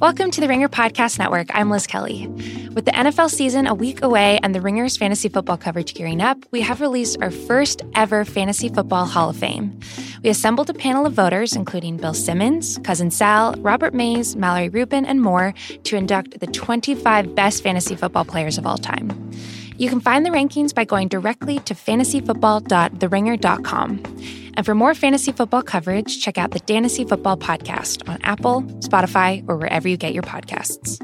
Welcome to the Ringer Podcast Network. I'm Liz Kelly. With the NFL season a week away and the Ringer's fantasy football coverage gearing up, we have released our first ever Fantasy Football Hall of Fame. We assembled a panel of voters, including Bill Simmons, Cousin Sal, Robert Mays, Mallory Rubin, and more, to induct the 25 best fantasy football players of all time. You can find the rankings by going directly to fantasyfootball.theringer.com. And for more fantasy football coverage, check out the Fantasy Football Podcast on Apple, Spotify, or wherever you get your podcasts.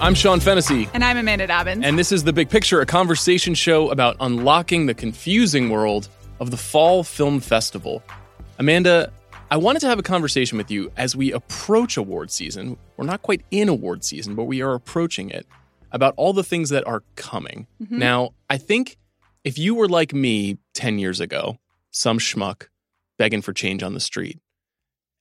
I'm Sean Fennessey. And I'm Amanda Dobbins. And this is The Big Picture, a conversation show about unlocking the confusing world of the Fall Film Festival. Amanda, I wanted to have a conversation with you as we approach award season. We're not quite in award season, but we are approaching it about all the things that are coming. Mm-hmm. Now, I think if you were like me 10 years ago, some schmuck begging for change on the street,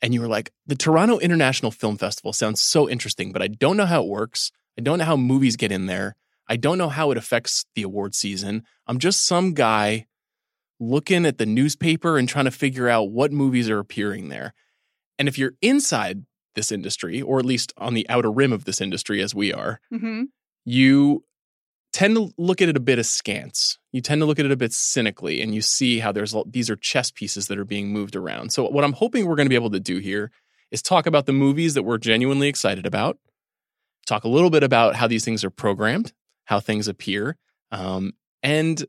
and you were like, the Toronto International Film Festival sounds so interesting, but I don't know how it works. I don't know how movies get in there. I don't know how it affects the award season. I'm just some guy looking at the newspaper and trying to figure out what movies are appearing there. And if you're inside this industry, or at least on the outer rim of this industry, as we are, mm-hmm. you tend to look at it a bit askance. You tend to look at it a bit cynically, and you see how there's these are chess pieces that are being moved around. So, what I'm hoping we're going to be able to do here is talk about the movies that we're genuinely excited about, talk a little bit about how these things are programmed, how things appear, um, and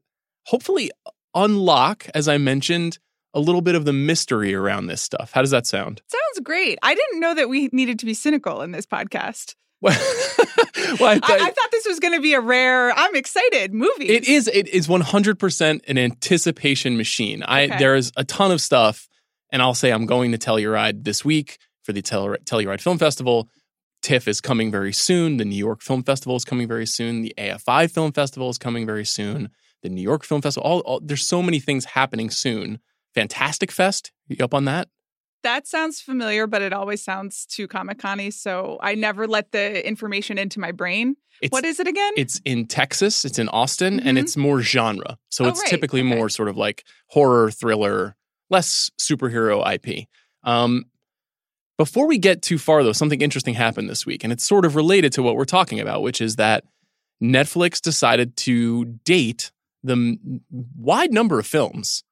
hopefully unlock, as I mentioned, a little bit of the mystery around this stuff. How does that sound? Sounds great. I didn't know that we needed to be cynical in this podcast. well, I, th- I, I, thought this was going to be a rare. I'm excited movie. It is. It is 100 percent an anticipation machine. I okay. there is a ton of stuff, and I'll say I'm going to Telluride this week for the Telluride Film Festival. TIFF is coming very soon. The New York Film Festival is coming very soon. The AFI Film Festival is coming very soon the New York Film Festival. All, all, there's so many things happening soon. Fantastic Fest, you up on that? That sounds familiar, but it always sounds too Comic Con so I never let the information into my brain. It's, what is it again? It's in Texas, it's in Austin, mm-hmm. and it's more genre. So oh, it's right. typically okay. more sort of like horror, thriller, less superhero IP. Um, before we get too far, though, something interesting happened this week, and it's sort of related to what we're talking about, which is that Netflix decided to date the wide number of films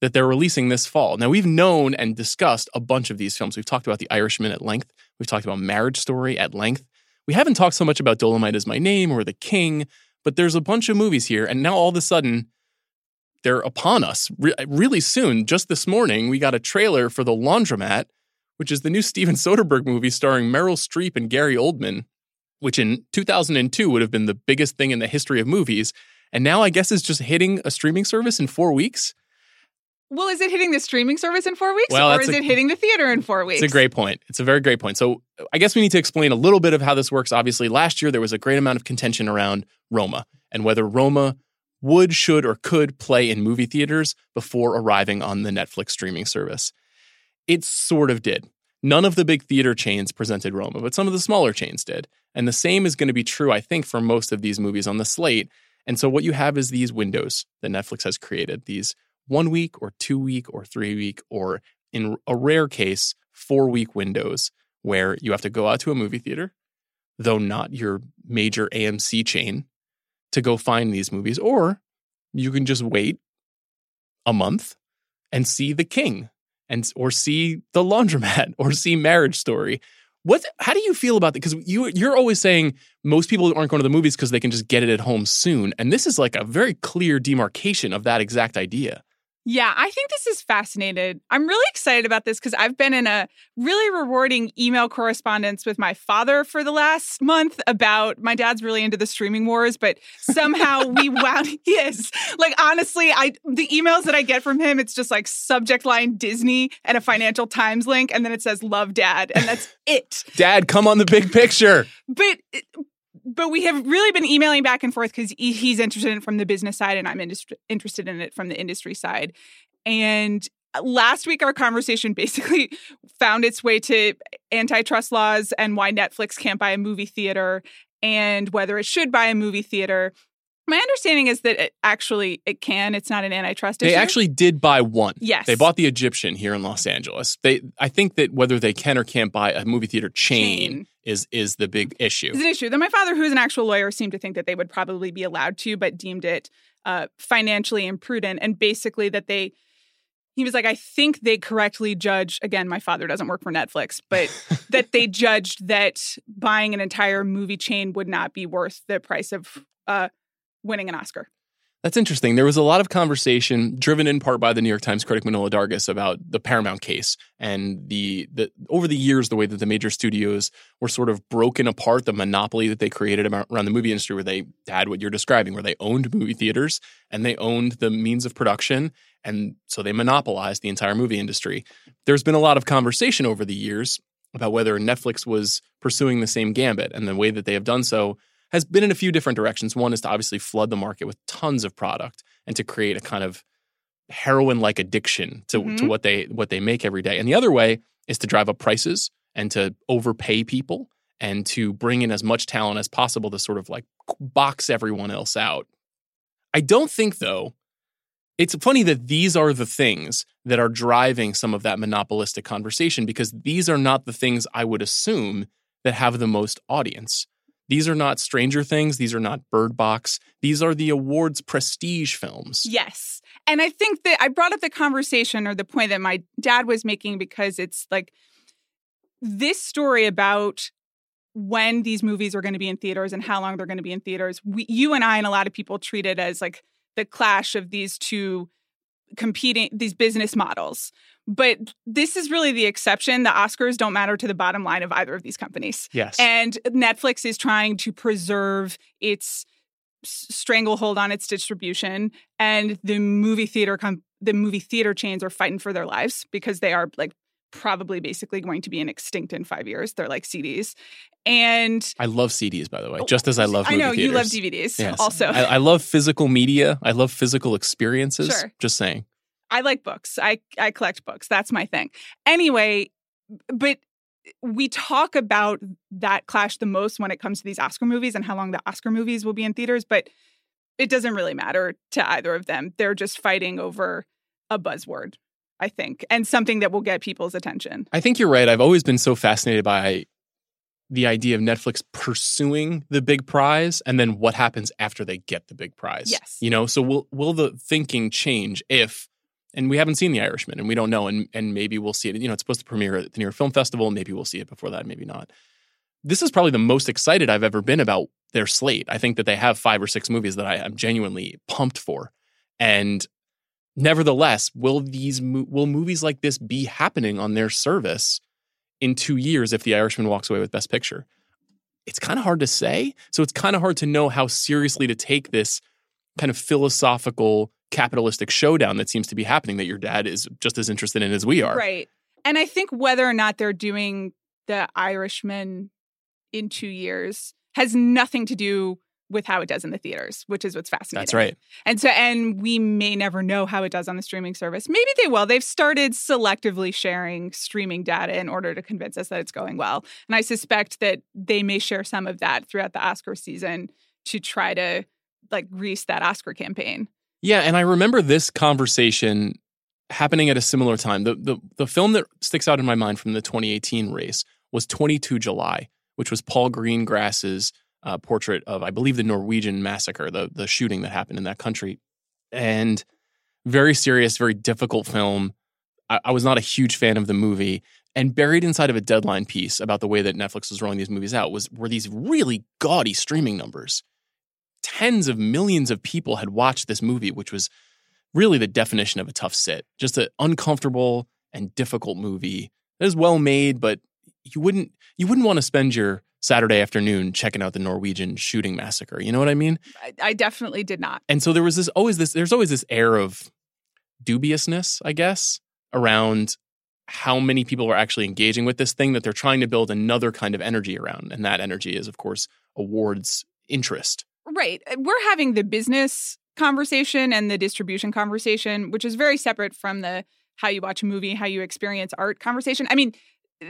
that they're releasing this fall. Now, we've known and discussed a bunch of these films. We've talked about The Irishman at length, we've talked about Marriage Story at length. We haven't talked so much about Dolemite is My Name or The King, but there's a bunch of movies here. And now all of a sudden, they're upon us Re- really soon. Just this morning, we got a trailer for The Laundromat, which is the new Steven Soderbergh movie starring Meryl Streep and Gary Oldman, which in 2002 would have been the biggest thing in the history of movies and now I guess it's just hitting a streaming service in four weeks. Well, is it hitting the streaming service in four weeks, well, or is a, it hitting the theater in four weeks? It's a great point. It's a very great point. So, I guess we need to explain a little bit of how this works. Obviously, last year there was a great amount of contention around Roma and whether Roma would, should, or could play in movie theaters before arriving on the Netflix streaming service. It sort of did. None of the big theater chains presented Roma, but some of the smaller chains did. And the same is going to be true, I think, for most of these movies on the slate. And so what you have is these windows that Netflix has created, these one week or two week or three week, or in a rare case, four week windows where you have to go out to a movie theater, though not your major AMC chain, to go find these movies. Or you can just wait a month and see The King and or see The Laundromat or see Marriage Story what? How do you feel about that? Because you you're always saying most people aren't going to the movies because they can just get it at home soon, and this is like a very clear demarcation of that exact idea. Yeah, I think this is fascinating. I'm really excited about this because I've been in a really rewarding email correspondence with my father for the last month about my dad's really into the streaming wars, but somehow we wound yes. Like honestly, I the emails that I get from him, it's just like subject line Disney and a Financial Times link, and then it says love dad, and that's it. dad, come on the big picture. But eh, but we have really been emailing back and forth because he's interested in it from the business side and I'm industri- interested in it from the industry side. And last week, our conversation basically found its way to antitrust laws and why Netflix can't buy a movie theater and whether it should buy a movie theater. My understanding is that it actually it can. It's not an antitrust They issue. actually did buy one. Yes. They bought the Egyptian here in Los Angeles. They I think that whether they can or can't buy a movie theater chain, Chain. Is is the big issue. It's an issue. Then my father, who's an actual lawyer, seemed to think that they would probably be allowed to, but deemed it uh, financially imprudent, and basically that they. He was like, I think they correctly judge. Again, my father doesn't work for Netflix, but that they judged that buying an entire movie chain would not be worth the price of uh, winning an Oscar. That's interesting. There was a lot of conversation, driven in part by the New York Times critic Manohla Dargis, about the Paramount case and the the over the years the way that the major studios were sort of broken apart, the monopoly that they created around the movie industry, where they had what you're describing, where they owned movie theaters and they owned the means of production, and so they monopolized the entire movie industry. There's been a lot of conversation over the years about whether Netflix was pursuing the same gambit, and the way that they have done so has been in a few different directions. One is to obviously flood the market with tons of product and to create a kind of heroin like addiction to, to Mhm. what they what they make every day. And the other way is to drive up prices and to overpay people and to bring in as much talent as possible to sort of like box everyone else out. I don't think though it's funny that these are the things that are driving some of that monopolistic conversation because these are not the things I would assume that have the most audience. These are not Stranger Things. These are not Bird Box. These are the awards prestige films. Yes. And I think that I brought up the conversation or the point that my dad was making because it's like this story about when these movies are going to be in theaters and how long they're going to be in theaters. We, you and I and a lot of people treat it as like the clash of these two competing these business models. But this is really the exception. The Oscars don't matter to the bottom line of either of these companies. Yes. And Netflix is trying to preserve its stranglehold on its distribution, and the movie theater com- the movie theater chains are fighting for their lives because they are like probably basically going to be an extinct in five years. They're like CDs, and I love CDs, by the way, oh, just as I love I know you love. DVDs Yes. also. I, I love physical media. I love physical experiences. Sure. Just saying. I like books. I I collect books. That's my thing. Anyway, but we talk about that clash the most when it comes to these Oscar movies and how long the Oscar movies will be in theaters, but it doesn't really matter to either of them. They're just fighting over a buzzword, I think, and something that will get people's attention. I think you're right. I've always been so fascinated by the idea of Netflix pursuing the big prize and then what happens after they get the big prize. Yes. You know, so will will the thinking change if and we haven't seen The Irishman and we don't know and and maybe we'll see it. You know, it's supposed to premiere at the New York Film Festival, maybe we'll see it before that, maybe not. This is probably the most excited I've ever been about their slate. I think that they have five or six movies that I am genuinely pumped for. And nevertheless, will these will movies like this be happening on their service in 2 years if The Irishman walks away with best picture? It's kind of hard to say. So it's kind of hard to know how seriously to take this kind of philosophical capitalistic showdown that seems to be happening that your dad is just as interested in as we are. Right. And I think whether or not they're doing the Irishman in two years has nothing to do with how it does in the theaters, which is what's fascinating. That's right. And so, and we may never know how it does on the streaming service. Maybe they will. They've started selectively sharing streaming data in order to convince us that it's going well. And I suspect that they may share some of that throughout the Oscar season to try to like grease that Oscar campaign. Yeah, and I remember this conversation happening at a similar time. The, the the film that sticks out in my mind from the 2018 race was 22 July, which was Paul Greengrass's uh, portrait of, I believe, the Norwegian massacre, the the shooting that happened in that country, and very serious, very difficult film. I, I was not a huge fan of the movie, and buried inside of a deadline piece about the way that Netflix was rolling these movies out was were these really gaudy streaming numbers. Tens of millions of people had watched this movie, which was really the definition of a tough sit. Just an uncomfortable and difficult movie. It was well made, but you wouldn't you wouldn't want to spend your Saturday afternoon checking out the Norwegian shooting massacre. You know what I mean? I, I definitely did not. And so there was this always this there's always this air of dubiousness, I guess, around how many people are actually engaging with this thing that they're trying to build another kind of energy around. And that energy is, of course, awards interest. Right. Uh, We're having the business conversation and the distribution conversation, which is very separate from the how you watch a movie, how you experience art conversation. I mean,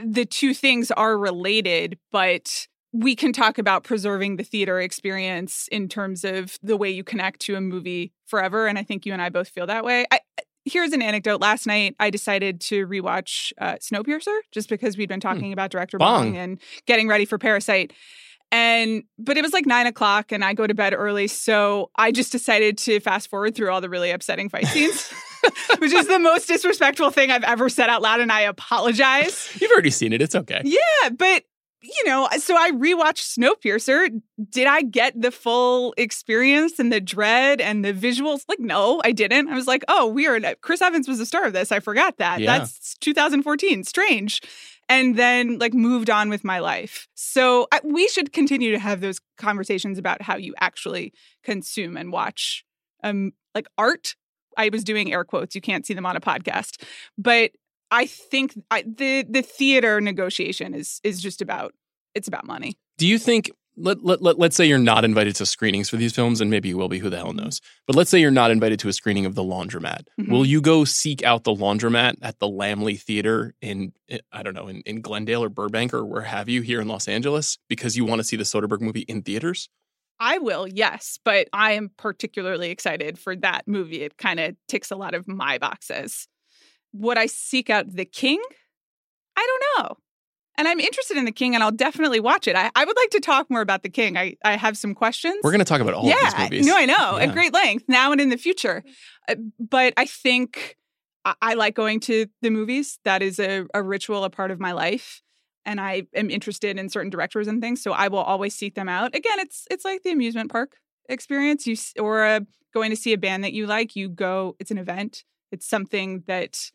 the two things are related, but we can talk about preserving the theater experience in terms of the way you connect to a movie forever. And I think you and I both feel that way. I, here's an anecdote. Last night, I decided to rewatch uh, Snowpiercer just because we'd been Hmm. talking about director Bong. Bong and getting ready for Parasite. And but it was like nine o'clock, and I go to bed early, so I just decided to fast forward through all the really upsetting fight scenes, which is the most disrespectful thing I've ever said out loud, and I apologize. You've already seen it. It's okay. Yeah, but you know, so I rewatched Snowpiercer. Did I get the full experience and the dread and the visuals? Like, no, I didn't. I was like, oh, weird. Chris Evans was the star of this. I forgot that. Yeah. That's 2014. Strange. And then, like, moved on with my life. So I, we should continue to have those conversations about how you actually consume and watch, um, like art. I was doing air quotes. You can't see them on a podcast, but I think I, the the theater negotiation is is just about it's about money. Do you think let, let, let, let's say you're not invited to screenings for these films and maybe you will be who the hell knows but let's say you're not invited to a screening of the laundromat Mhm. will you go seek out the laundromat at the Laemmle theater in i don't know in, in glendale or burbank or where have you here in los angeles because you want to see the soderbergh movie in theaters I will, yes, but I am particularly excited for that movie. It kind of ticks a lot of my boxes. Would I seek out The King? I don't know. And I'm interested in The King, and I'll definitely watch it. I, I would like to talk more about The King. I, I have some questions. we're going to talk about all yeah, of these movies No, I know Yeah. at great length now and in the future. Uh, but I think I, I like going to the movies. That is a, a ritual, a part of my life, and I am interested in certain directors and things. So I will always seek them out. Again, it's it's like the amusement park experience. You or uh, going to see a band that you like. You go. It's an event. It's something that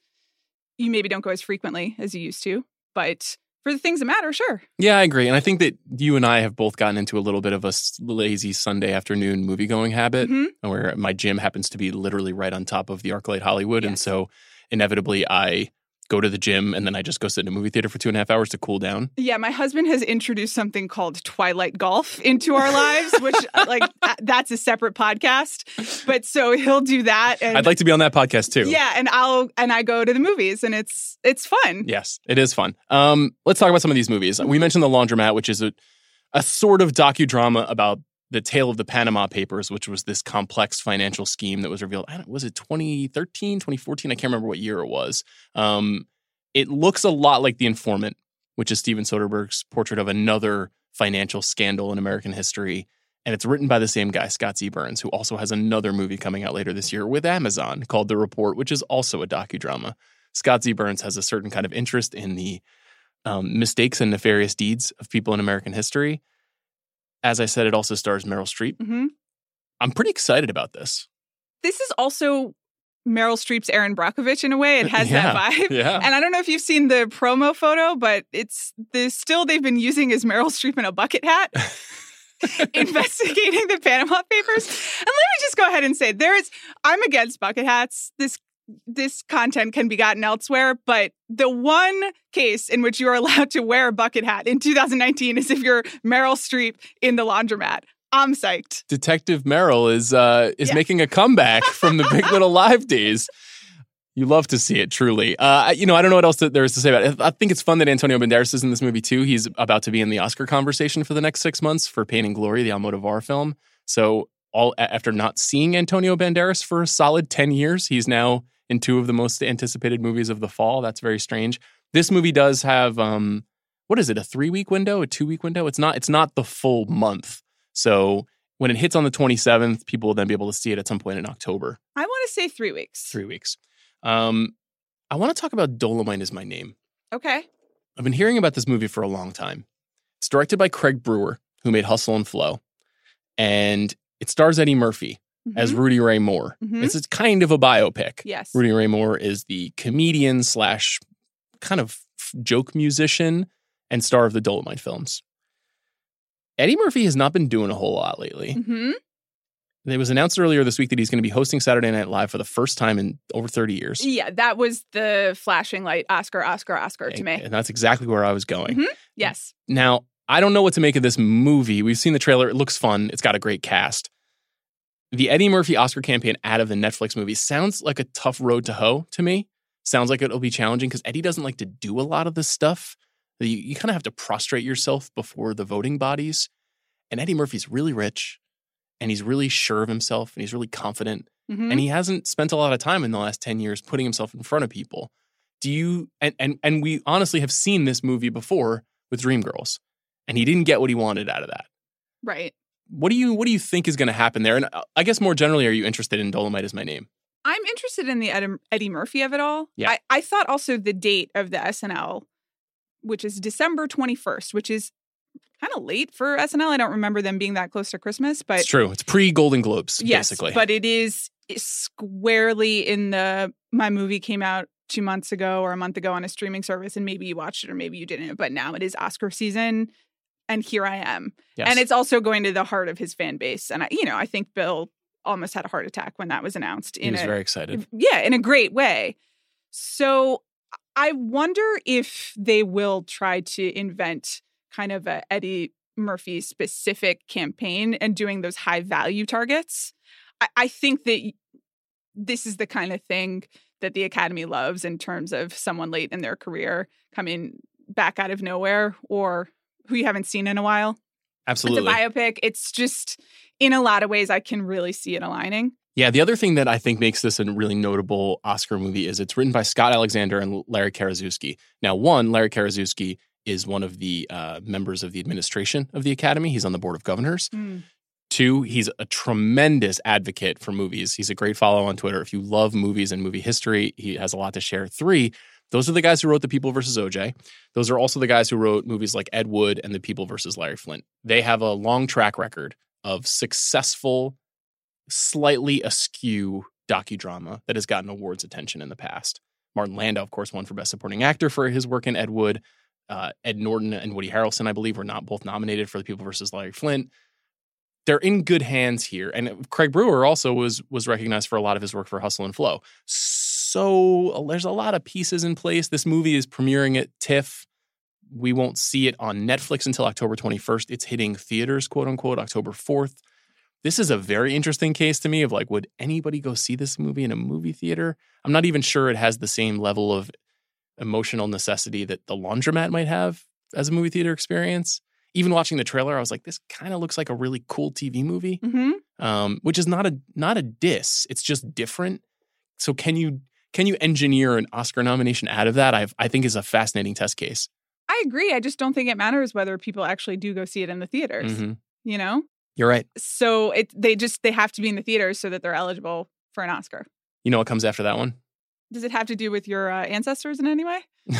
you maybe don't go as frequently as you used to, but for the things that matter, sure. Yeah, I agree. And I think that you and I have both gotten into a little bit of a lazy Sunday afternoon movie going habit Mhm. where my gym happens to be literally right on top of the Arclight Hollywood. And so inevitably I go to the gym and then I just go sit in a movie theater for two and a half hours to cool down. Yeah, my husband has introduced something called Twilight Golf into our lives, which like that's a separate podcast. But so he'll do that, and I'd like to be on that podcast too. yeah, and I'll and I go to the movies, and it's it's fun. Yes, it is fun. Um, let's talk about some of these movies. We mentioned The Laundromat, which is a, a sort of docudrama about the tale of the Panama Papers, which was this complex financial scheme that was revealed. I don't, was it 2013, 2014? I can't remember what year it was. Um, it looks a lot like The Informant, which is Steven Soderbergh's portrait of another financial scandal in American history. And it's written by the same guy, Scott Z. Burns, who also has another movie coming out later this year with Amazon called The Report, which is also a docudrama. Scott Z. Burns has a certain kind of interest in the um, mistakes and nefarious deeds of people in American history. As I said, it also stars Meryl Streep. hmm I'm pretty excited about this. This is also Meryl Streep's Erin Brockovich in a way. It has Yeah, that vibe. Yeah. And I don't know if you've seen the promo photo, but it's the still they've been using is Meryl Streep in a bucket hat. investigating the Panama Papers. And let me just go ahead and say there is I'm against bucket hats. This this content can be gotten elsewhere, but the one case in which you are allowed to wear a bucket hat in 2019 is if you're Meryl Streep in the laundromat. I'm psyched. Detective Meryl is uh, is Yeah. making a comeback from the Big Little Live days. You love to see it, truly. Uh, you know, I don't know what else that there is to say about it. I think it's fun that Antonio Banderas is in this movie too. He's about to be in the Oscar conversation for the next six months for Pain and Glory, the Almodovar film. So, all after not seeing Antonio Banderas for a solid ten years, he's now in two of the most anticipated movies of the fall. That's very strange. This movie does have um, what is it? A three week window? A two week window? It's not. It's not the full month. So when it hits on the 27th, people will then be able to see it at some point in October, I want to say three weeks. three weeks. Um, I want to talk about Dolemite is My Name. Okay. I've been hearing about this movie for a long time. It's directed by Craig Brewer, who made Hustle and Flow, and it stars Eddie Murphy as Mhm. Rudy Ray Moore. Mhm. It's, it's kind of a biopic. yes. Rudy Ray Moore is the comedian slash kind of joke musician and star of the Dolemite films. Eddie Murphy has not been doing a whole lot lately. hmm It was announced earlier this week that he's going to be hosting Saturday Night Live for the first time in over 30 years. Yeah, that was the flashing light Oscar, Oscar, Oscar to me. and that's exactly where I was going. Mhm. Yes. Now, I don't know what to make of this movie. We've seen the trailer. It looks fun. It's got a great cast. The Eddie Murphy Oscar campaign out of the Netflix movie sounds like a tough road to hoe to me. Sounds like it'll be challenging because Eddie doesn't like to do a lot of this stuff. You, you kind of have to prostrate yourself before the voting bodies. And Eddie Murphy's really rich and he's really sure of himself and he's really confident. Mhm. And he hasn't spent a lot of time in the last 10 years putting himself in front of people. Do you and and and we honestly have seen this movie before with Dreamgirls. And he didn't get what he wanted out of that. right. What do you what do you think is going to happen there? And uh, I guess more generally, are you interested in Dolemite is my name? I'm interested in the Eddie, Eddie Murphy of it all. Yeah. I, I thought also the date of the SNL, which is December 21st, which is kind of late for SNL. I don't remember them being that close to Christmas, but it's true. It's pre Golden Globes, yes, basically. but it is squarely in the my movie came out two months ago or a month ago on a streaming service, and maybe you watched it or maybe you didn't. But now it is Oscar season, and here I am. yes. And it's also going to the heart of his fan base. And I, you know, I think Bill almost had a heart attack when that was announced. he in was a, very excited. yeah, in a great way. So I wonder if they will try to invent kind of a Eddie Murphy specific campaign and doing those high value targets. I, I think that this is the kind of thing that the Academy loves in terms of someone late in their career coming back out of nowhere or who you haven't seen in a while. Absolutely. It's a biopic. It's just in a lot of ways I can really see it aligning. Yeah, the other thing that I think makes this a really notable Oscar movie is it's written by Scott Alexander and Larry Karaszewski. Now, one, Larry Karaszewski is one of the uh, members of the administration of the Academy. He's on the board of governors. Two, he's a tremendous advocate for movies. He's a great follow on Twitter. If you love movies and movie history, he has a lot to share. Three, those are the guys who wrote The People versus OJ. Those are also the guys who wrote movies like Ed Wood and The People versus Larry Flynt. They have a long track record of successful, slightly askew docudrama that has gotten awards attention in the past. Martin Landau, of course, won for Best Supporting Actor for his work in Ed Wood. Uh, Ed Norton and Woody Harrelson, I believe, were not both nominated for The People versus Larry Flynt. They're in good hands here, and Craig Brewer also was was recognized for a lot of his work for Hustle and Flow. So uh, there's a lot of pieces in place. This movie is premiering at TIFF. We won't see it on Netflix until October 21st. It's hitting theaters, quote unquote, October 4th. This is a very interesting case to me of like, would anybody go see this movie in a movie theater? I'm not even sure it has the same level of emotional necessity that the laundromat might have as a movie theater experience. Even watching the trailer, I was like, this kind of looks like a really cool TV movie, hmm um, which is not a not a diss. It's just different. So can you can you engineer an Oscar nomination out of that? I I think is a fascinating test case. I agree. I just don't think it matters whether people actually do go see it in the theaters. Mhm. You know, You're right. so it they just they have to be in the theaters so that they're eligible for an Oscar. You know what comes after that one? Does it have to do with your uh, ancestors in any way?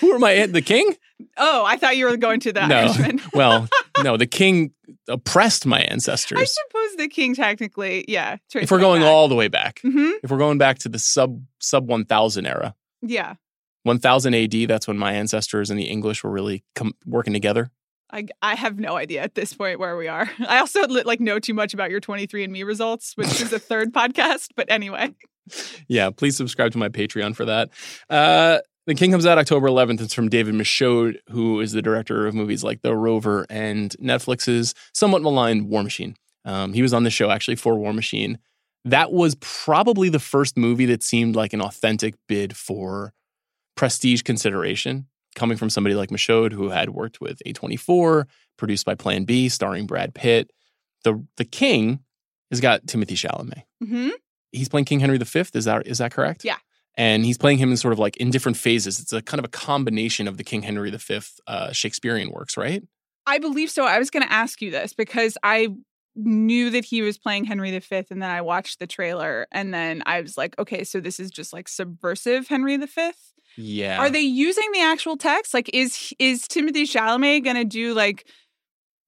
Who are my aunt? The king? Oh, I thought you were going to the No. Irishman. Well, no, the king oppressed my ancestors. I suppose the king technically, yeah. If we're going all the way back, hmm if we're going back to the sub sub 1000 era, yeah. 1000 AD, that's when my ancestors and the English were really com- working together. I, I have no idea at this point where we are. I also like know too much about your 23andMe results, which is a third podcast. But anyway, Yeah, please subscribe to my Patreon for that. Uh, the King comes out October 11th. It's from David Michôd, who is the director of movies like The Rover and Netflix's somewhat maligned War Machine. Um, he was on the show actually for War Machine. That was probably the first movie that seemed like an authentic bid for prestige consideration, coming from somebody like Michôd, who had worked with A24, produced by Plan B, starring Brad Pitt. The The King has got Timothée Chalamet hmm he's playing King Henry V. Is that is that correct? Yeah. And he's playing him in sort of like in different phases. It's a kind of a combination of the King Henry V uh, Shakespearean works, right? I believe so. I was going to ask you this because I knew that he was playing Henry V, and then I watched the trailer, and then I was like, okay, so this is just like subversive Henry V. Yeah. Are they using the actual text? Like, is is Timothée Chalamet going to do like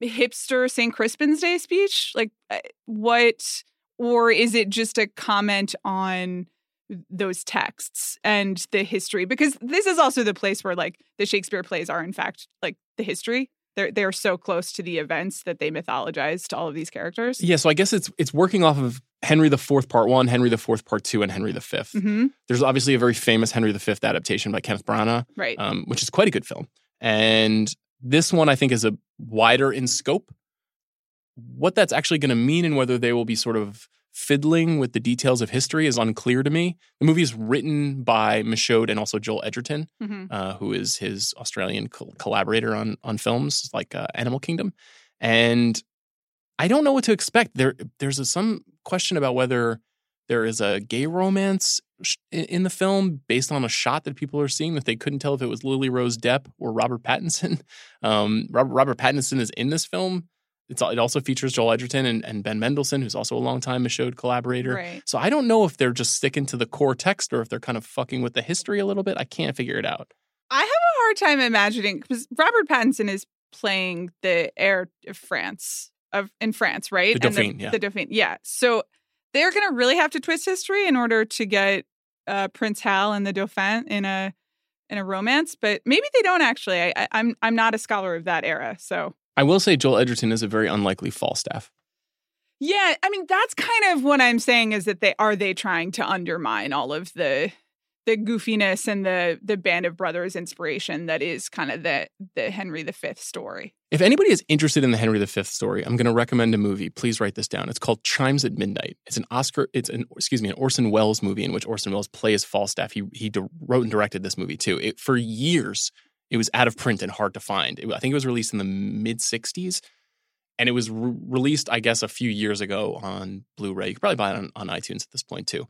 hipster St. Crispin's Day speech? Like, uh, what? Or is it just a comment on those texts and the history? Because this is also the place where like the Shakespeare plays are in fact like the history. They're they're so close to the events that they mythologized all of these characters. Yeah. So I guess it's it's working off of Henry IV Part One, Henry IV Part Two, and Henry V. hmm There's obviously a very famous Henry V adaptation by Kenneth Branagh, Right. um, which is quite a good film. And this one, I think, is a wider in scope. What that's actually going to mean and whether they will be sort of fiddling with the details of history is unclear to me. The movie is written by Michôd and also Joel Edgerton, Mhm. uh, who is his Australian col- collaborator on on films like uh, Animal Kingdom, and I don't know what to expect. There, there's a, some question about whether there is a gay romance sh- in the film based on a shot that people are seeing that they couldn't tell if it was Lily Rose Depp or Robert Pattinson. Um, Robert, Robert Pattinson is in this film. It's, it also features Joel Edgerton and, and Ben Mendelsohn, who's also a longtime Michôd collaborator. Right. So I don't know if they're just sticking to the core text or if they're kind of fucking with the history a little bit. I can't figure it out. I have a hard time imagining because Robert Pattinson is playing the heir of France of in France, right? The And Dauphin, yeah. The Dauphin, yeah. So they're going to really have to twist history in order to get uh, Prince Hal and the Dauphin in a in a romance, but maybe they don't actually. I, I, I'm I'm not a scholar of that era, so I will say Joel Edgerton is a very unlikely Falstaff. yeah. I mean, that's kind of what I'm saying is that they are they trying to undermine all of the the goofiness and the the Band of Brothers inspiration that is kind of the the Henry V story. If anybody is interested in the Henry V story, I'm going to recommend a movie. Please write this down. It's called Chimes at Midnight. It's an Oscar. It's an excuse me, an Orson Welles movie in which Orson Welles plays Falstaff. He he wrote and directed this movie too. It, for years, it was out of print and hard to find. It- I think it was released in the mid '60s, and it was re- released, I guess, a few years ago on Blu-ray. You could probably buy it on, on iTunes at this point too.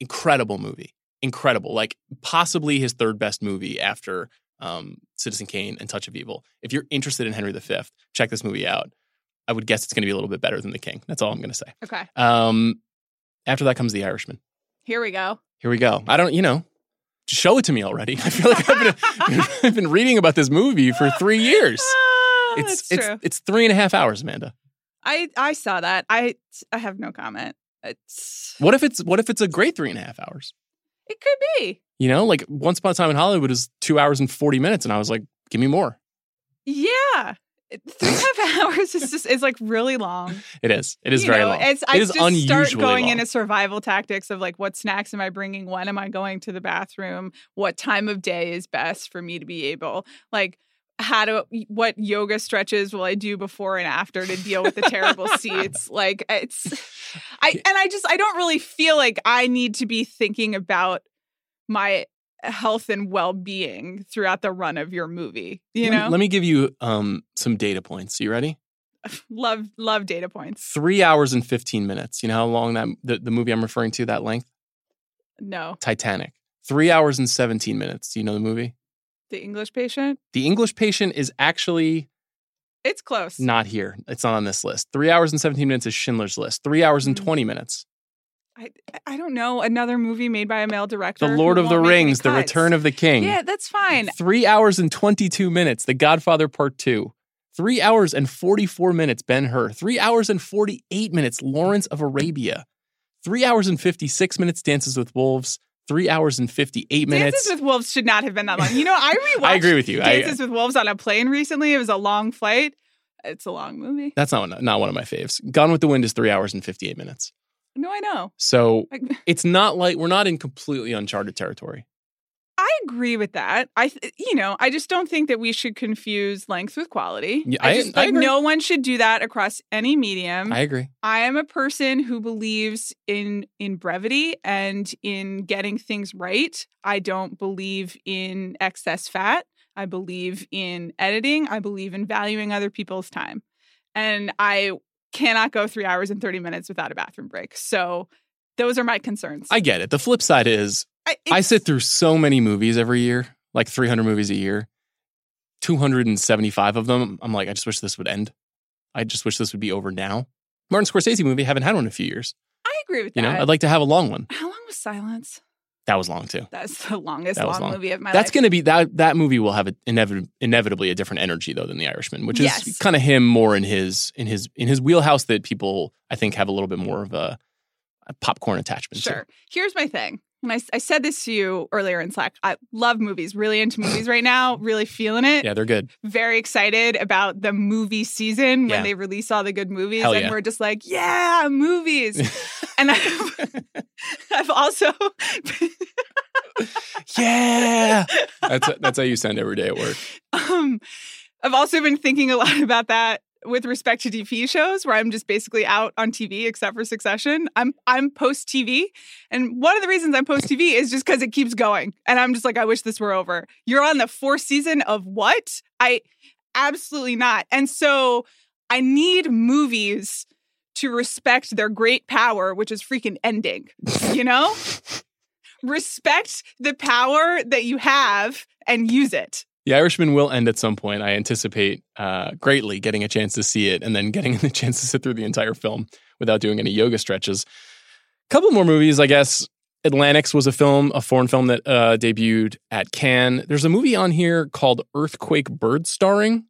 Incredible movie, incredible. Like possibly his third best movie after um, Citizen Kane and Touch of Evil. If you're interested in Henry V, check this movie out. I would guess it's going to be a little bit better than The King. That's all I'm going to say. Okay, Um, after that comes The Irishman. here we go. Here we go. I don't, you know, show it to me already. I feel like I've been, I've been reading about this movie for three years. Ah, It's it's true. it's three and a half hours, Amanda. I I saw that. I I have no comment. It's What if it's what if it's a great three and a half hours? it could be. You know, like Once Upon a Time in Hollywood is two hours and forty minutes, and I was like, give me more. Yeah. Three and a half hours is just is like really long. It is. It is You very know, long. It's, I it is just start going long. into survival tactics of like what snacks am I bringing? When am I going to the bathroom? What time of day is best for me to be able like how to what yoga stretches will I do before and after to deal with the terrible seats? Like it's I and I just I don't really feel like I need to be thinking about my health and well-being throughout the run of your movie. You Let me- know? let me give you um some data points. You ready? love love data points. Three hours and fifteen minutes. You know how long that the, the movie I'm referring to that length? No. Titanic. Three hours and seventeen minutes. Do you know the movie? The English patient? The English Patient is actually It's close. not here. It's not on this list. Three hours and seventeen minutes is Schindler's List. Three hours and Mm. twenty minutes. I I don't know another movie made by a male director. The Lord of the won't make any Rings, The. Return of the King. Yeah, that's fine. Three hours and 22 minutes, The Godfather Part 2. Three hours and 44 minutes, Ben Hur. Three hours and 48 minutes, Lawrence of Arabia. Three hours and 56 minutes, Dances with Wolves. Three hours and 58 minutes. Dances with Wolves should not have been that long. You know, I rewatched I agree with you. I- Dances with Wolves on a plane recently. It was a long flight. It's a long movie. That's not, not one of my faves. Gone with the Wind is three hours and 58 minutes. No, I know. So I, it's not like we're not in completely uncharted territory. I agree with that. I, eh, you know, I just don't think that we should confuse length with quality. Yeah, I I- just I like agree. no one should do that across any medium. I agree. I am a person who believes in in brevity and in getting things right. I don't believe in excess fat. I believe in editing. I believe in valuing other people's time. And I cannot go 3 hours and 30 minutes without a bathroom break. So those are my concerns. I get it. The flip side is I, I sit through so many movies every year, like 300 movies a year, 275 of them. I'm like, I just wish this would end. I just wish this would be over now. Martin Scorsese movie, haven't had one in a few years. I agree with You that. know, I'd like to have a long one. How long was Silence? That was long too. That's the longest That long, long. movie of my That's life. going to be that that movie will have a, inevit- inevitably a different energy though than The Irishman, which is Yes. kind of him more in his in his in his wheelhouse that people I think have a little bit more of a, a popcorn attachment to. Sure. Here's my thing. And I, I said this to you earlier in Slack. I love movies, really into movies right now, really feeling it. Yeah, they're good. Very excited about the movie season when Yeah. they release all the good movies. Hell and yeah. we're just like, yeah, movies. and I've, I've also, yeah, that's that's how you sound every day at work. um, I've also been thinking a lot about that with respect to TV shows where I'm just basically out on TV except for Succession. I'm I'm post TV. And one of the reasons I'm post TV is just cuz it keeps going. And I'm just like I wish this were over. You're on the fourth season of what? I absolutely not. And so I need movies to respect their great power, which is freaking ending. You know? respect the power that you have and use it. The Irishman will end at some point. I anticipate uh, greatly getting a chance to see it and then getting the chance to sit through the entire film without doing any yoga stretches. Couple more movies, I guess. Atlantics was a film, a foreign film that uh, debuted at Cannes. There's a movie on here called Earthquake Bird Starring,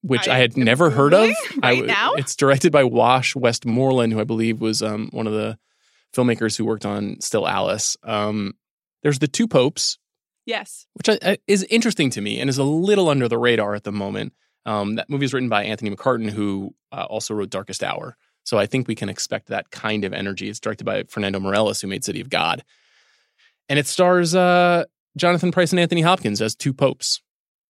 which I, I- had never heard of. really? I Right w- now? It's directed by Wash Westmoreland, who I believe was um, one of the filmmakers who worked on Still Alice. Um, there's The Two Popes, Yes. which I, I, is interesting to me and is a little under the radar at the moment. Um, that movie is written by Anthony McCarten, who uh, also wrote Darkest Hour. So I think we can expect that kind of energy. It's directed by Fernando Meirelles, who made City of God. And it stars uh, Jonathan Pryce and Anthony Hopkins as two popes,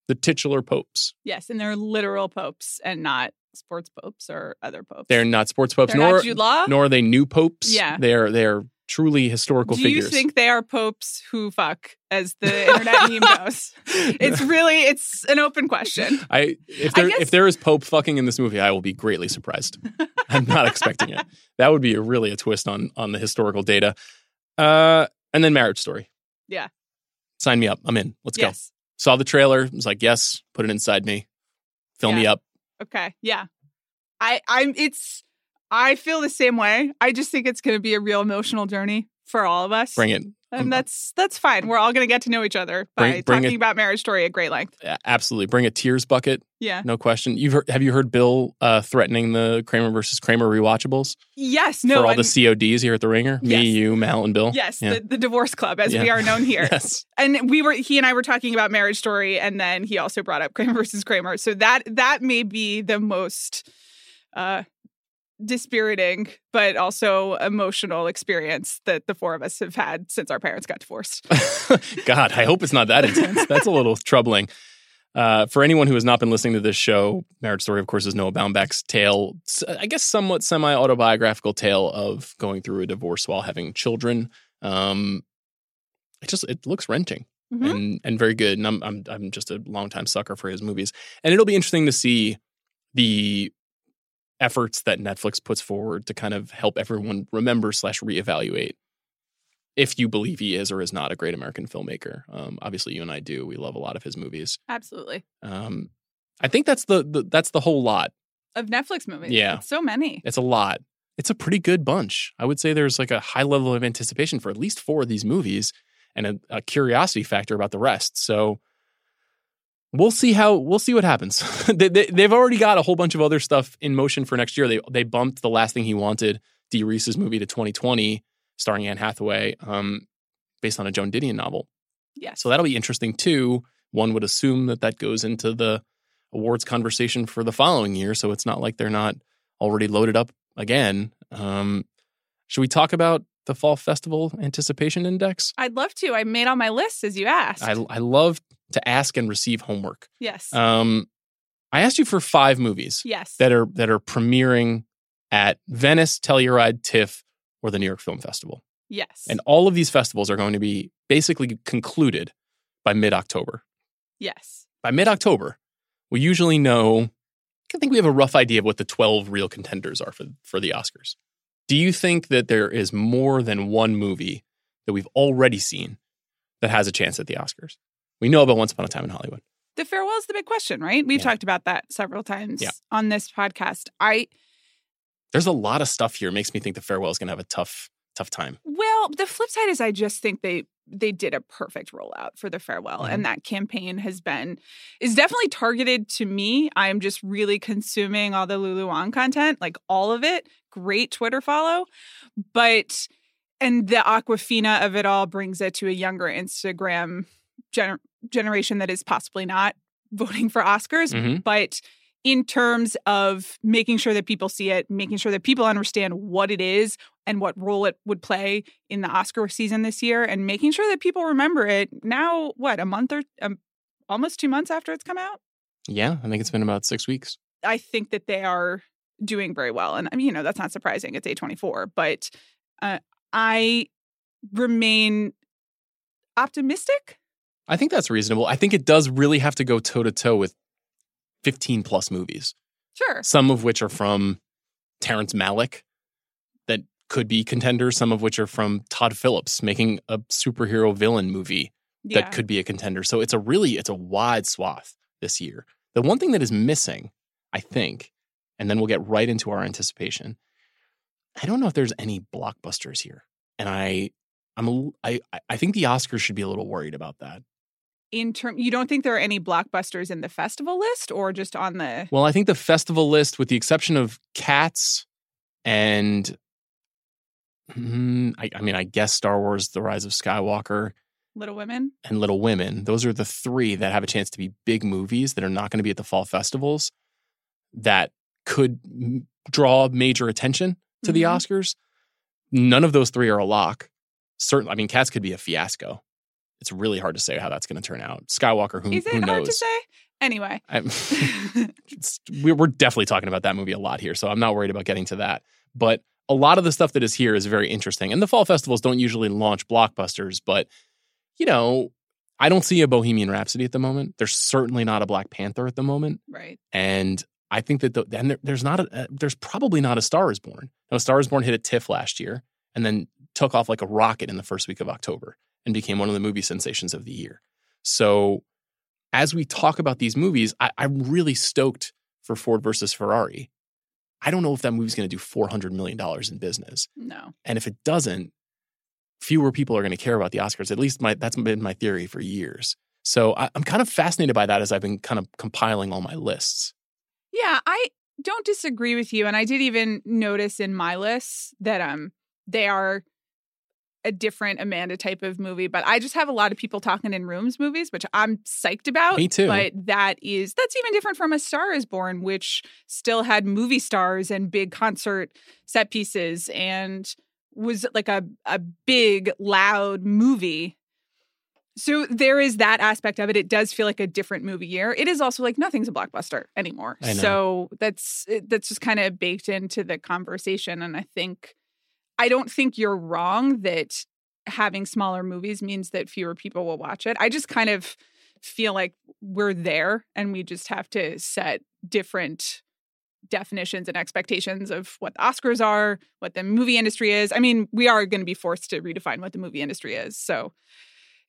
the titular popes. Yes, and they're literal popes and not sports popes or other popes. They're not sports popes, They're nor, not Jude Law. nor are they new popes. Yeah. They're, they're truly historical Do figures. Do you think they are popes who fuck, as the internet meme goes? It's really it's an open question. I if I there guess- if there is Pope fucking in this movie, I will be greatly surprised. I'm not expecting it. That would be a, really a twist on on the historical data. Uh, and then Marriage Story. Yeah. Sign me up. I'm in. Let's go. Saw the trailer. Was like, yes, put it inside me. Fill me up. Okay. Yeah. I I'm it's I feel the same way. I just think it's going to be a real emotional journey for all of us. Bring it. And Um, that's that's fine. We're all going to get to know each other by Bring- bring talking it- about marriage story at great length. A- Absolutely. Bring a tears bucket. Yeah. No question. You've heard, have you heard Bill uh, threatening the Kramer versus Kramer rewatchables Yes. No. for all and- the CODs here at the Ringer? Yes. Me, you, Mal, and Bill. Yes, Yeah. the, the divorce club, as we are known here. Yes. and we were he and I were talking about Marriage Story, and then he also brought up Kramer versus Kramer. So that that may be the most uh, dispiriting, but also emotional experience that the four of us have had since our parents got divorced. God, I hope it's not that intense. That's a little troubling. Uh, for anyone who has not been listening to this show, Marriage Story, of course, is Noah Baumbach's tale, I guess somewhat semi autobiographical tale of going through a divorce while having children. Um, it just it looks wrenching Mhm. and and very good. And I'm I'm I'm just a longtime sucker for his movies. And it'll be interesting to see the efforts that Netflix puts forward to kind of help everyone remember slash reevaluate if you believe he is or is not a great American filmmaker. Um, obviously, you and I do. We love a lot of his movies. Absolutely. Um, I think that's the, the that's the whole lot. Of Netflix movies. Yeah. It's so many. It's a lot. It's a pretty good bunch. I would say there's like a high level of anticipation for at least four of these movies, and a, a curiosity factor about the rest. So we'll see how we'll see what happens. they, they, they've already got a whole bunch of other stuff in motion for next year. They they bumped the last thing he wanted, Dee Rees's movie to 2020, starring Anne Hathaway, um, based on a Joan Didion novel. Yeah. So that'll be interesting too. One would assume that that goes into the awards conversation for the following year. So it's not like they're not already loaded up again. Um, should we talk about the Fall Festival Anticipation Index? I'd love to. I made on my list as you asked. I, I love to ask and receive homework. yes. Um, I asked you for five movies yes. that are that are premiering at Venice, Telluride, TIFF, or the New York Film Festival. yes. And all of these festivals are going to be basically concluded by mid October. yes. by mid October, we usually know. I think we have a rough idea of what the 12 real contenders are for, for the Oscars. Do you think that there is more than one movie that we've already seen that has a chance at the Oscars? We know about Once Upon a Time in Hollywood. The farewell is the big question, right? We've Yeah. talked about that several times Yeah. on this podcast. I There's a lot of stuff here. It makes me think the farewell is going to have a tough, tough time. well, the flip side is I just think they they did a perfect rollout for the farewell Mhm. and that campaign has been is definitely targeted to me. I'm just really consuming all the Lulu Wang content, like all of it. Great Twitter follow. But and the Aquafina of it all brings it to a younger Instagram gener- generation that is possibly not voting for Oscars, Mhm. but in terms of making sure that people see it, making sure that people understand what it is and what role it would play in the Oscar season this year, and making sure that people remember it now, what, a month or um, almost two months after it's come out? Yeah, I think it's been about six weeks. I think that they are doing very well. And I mean, you know, that's not surprising. It's A24, but uh, I remain optimistic. I think that's reasonable. I think it does really have to go toe to toe with 15 plus movies, Sure. some of which are from Terrence Malick that could be contenders, some of which are from Todd Phillips making a superhero villain movie that could be a contender. So it's a really it's a wide swath this year. The one thing that is missing, I think, and then we'll get right into our anticipation. I don't know if there's any blockbusters here, and I I'm a, I I think the Oscars should be a little worried about that. In term, you don't think there are any blockbusters in the festival list, or just on the? Well, I think the festival list, with the exception of Cats and mm, I, I mean, I guess Star Wars: The Rise of Skywalker Little Women. and Little Women, those are the three that have a chance to be big movies that are not going to be at the fall festivals that could m- draw major attention to the Mhm. Oscars. None of those three are a lock. Certainly, I mean, Cats could be a fiasco. It's really hard to say how that's going to turn out. Skywalker, who, Is it who hard to knows? say? Anyway, we're, we're definitely talking about that movie a lot here, so I'm not worried about getting to that. But a lot of the stuff that is here is very interesting. And the fall festivals don't usually launch blockbusters, but you know, I don't see a Bohemian Rhapsody at the moment. There's certainly not a Black Panther at the moment, right. and I think that the, and there, there's not a uh, there's probably not a Star Is Born. Now, a Star Is Born hit a TIFF last year and then took off like a rocket in the first week of October and became one of the movie sensations of the year. So, as we talk about these movies, I, I'm really stoked for Ford versus Ferrari. I don't know if that movie's going to do 400 million dollars in business, No. and if it doesn't, fewer people are going to care about the Oscars. At least my that's been my theory for years. So I, I'm kind of fascinated by that as I've been kind of compiling all my lists. Yeah, I don't disagree with you, and I did even notice in my lists that um they are a different Amanda type of movie, but I just have a lot of people talking in rooms movies, which I'm psyched about. Me too. But that is that's even different from A Star Is Born, which still had movie stars and big concert set pieces and was like a a big loud movie. So there is that aspect of it. It does feel like a different movie year. It is also like nothing's a blockbuster anymore. So that's that's just kind of baked into the conversation and I think I don't think you're wrong that having smaller movies means that fewer people will watch it. I just kind of feel like we're there and we just have to set different definitions and expectations of what the Oscars are, what the movie industry is. I mean, we are going to be forced to redefine what the movie industry is. So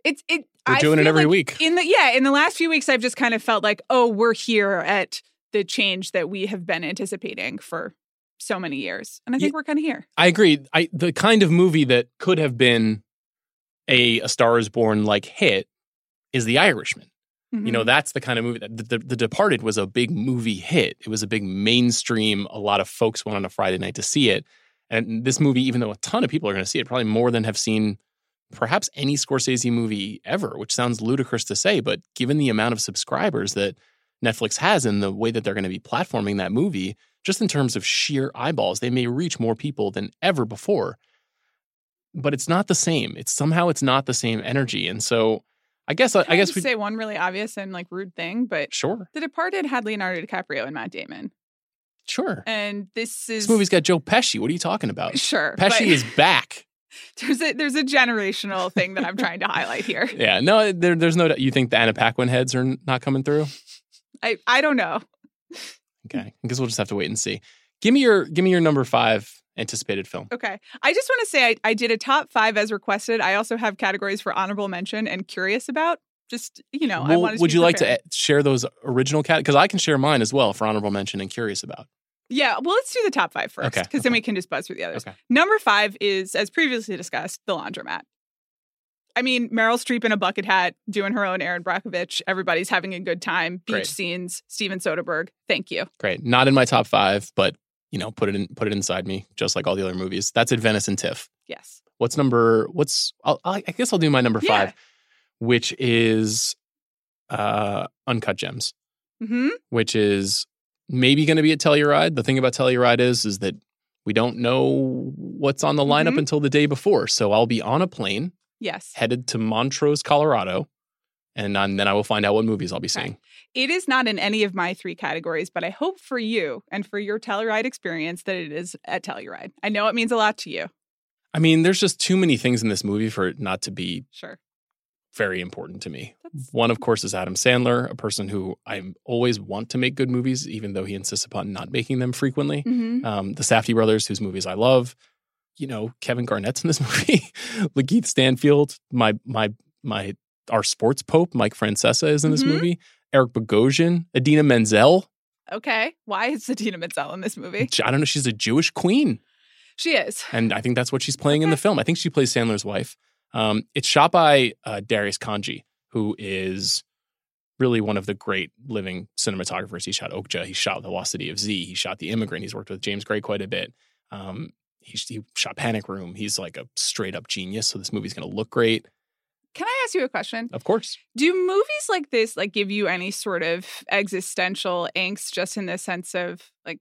it's it We're doing it every like week. In the yeah, in the last few weeks I've just kind of felt like, "Oh, we're here at the change that we have been anticipating for so many years." And I think Ye- we're kind of here. I agree. I the kind of movie that could have been a, a Star is Born like hit is The Irishman. You Mm-hmm. know, that's the kind of movie that the, the, the Departed was a big movie hit. It was a big mainstream. A lot of folks went on a Friday night to see it. And this movie, even though a ton of people are going to see it, probably more than have seen perhaps any Scorsese movie ever, which sounds ludicrous to say, but given the amount of subscribers that Netflix has in the way that they're going to be platforming that movie, just in terms of sheer eyeballs, they may reach more people than ever before. But it's not the same. It's somehow it's not the same energy. And so I guess I, Can I guess we say one really obvious and like rude thing, but sure. The Departed had Leonardo DiCaprio and Matt Damon, Sure. and this is This movie's got Joe Pesci. What are you talking about? sure. Pesci but is back. there's a there's a generational thing that I'm trying to highlight here. Yeah, no, there, there's no doubt. You think the Anna Paquin heads are not coming through? I I don't know. Okay, I guess we'll just have to wait and see. Give me your give me your number five anticipated film. Okay. I just want to say I, I did a top five as requested. I also have categories for honorable mention and curious about. Just, you know, I Well, wanted to would you like to share those original cat? Because I can share mine as well for honorable mention and curious about. Yeah, well, let's do the top five first, Okay, because then we can just buzz through the others. Okay. Number five is, as previously discussed, the laundromat. I mean, Meryl Streep in a bucket hat doing her own Erin Brockovich. Everybody's having a good time. Beach Great. scenes. Steven Soderbergh. Thank you. Great, not in my top five, but you know, put it in put it inside me, just like all the other movies. That's at Venice and TIFF. Yes. What's number? What's? I'll, I I guess I'll do my number Yeah. five, which is uh Uncut Gems. hmm which is maybe going to be at Telluride. The thing about Telluride is, is that we don't know what's on the lineup Mhm. until the day before. So I'll be on a plane Yes. headed to Montrose, Colorado, and, then I will find out what movies I'll be seeing. It is not in any of my three categories, but I hope for you and for your Telluride experience that it is at Telluride. I know it means a lot to you. I mean, there's just too many things in this movie for it not to be Sure. very important to me. That's One, of course, is Adam Sandler, a person who I always want to make good movies, even though he insists upon not making them frequently. Mhm. Um, the Safdie brothers, whose movies I love. You know, Kevin Garnett's in this movie. Lakeith Stanfield, my my my our sports pope, Mike Francesa, is in this Mhm. movie. Eric Bogosian, Idina Menzel. Okay. Why is Idina Menzel in this movie? I don't know. She's a Jewish queen. She is. and I think that's what she's playing in the film. I think she plays Sandler's wife. Um, it's shot by uh, Darius Khondji, who is really one of the great living cinematographers. He shot Okja, he shot The Lost City of Z, he shot The Immigrant. He's worked with James Gray quite a bit. Um, he, he shot Panic Room. He's like a straight up genius. So this movie's going to look great. Can I ask you a question? Of course. Do movies like this like give you any sort of existential angst just in the sense of like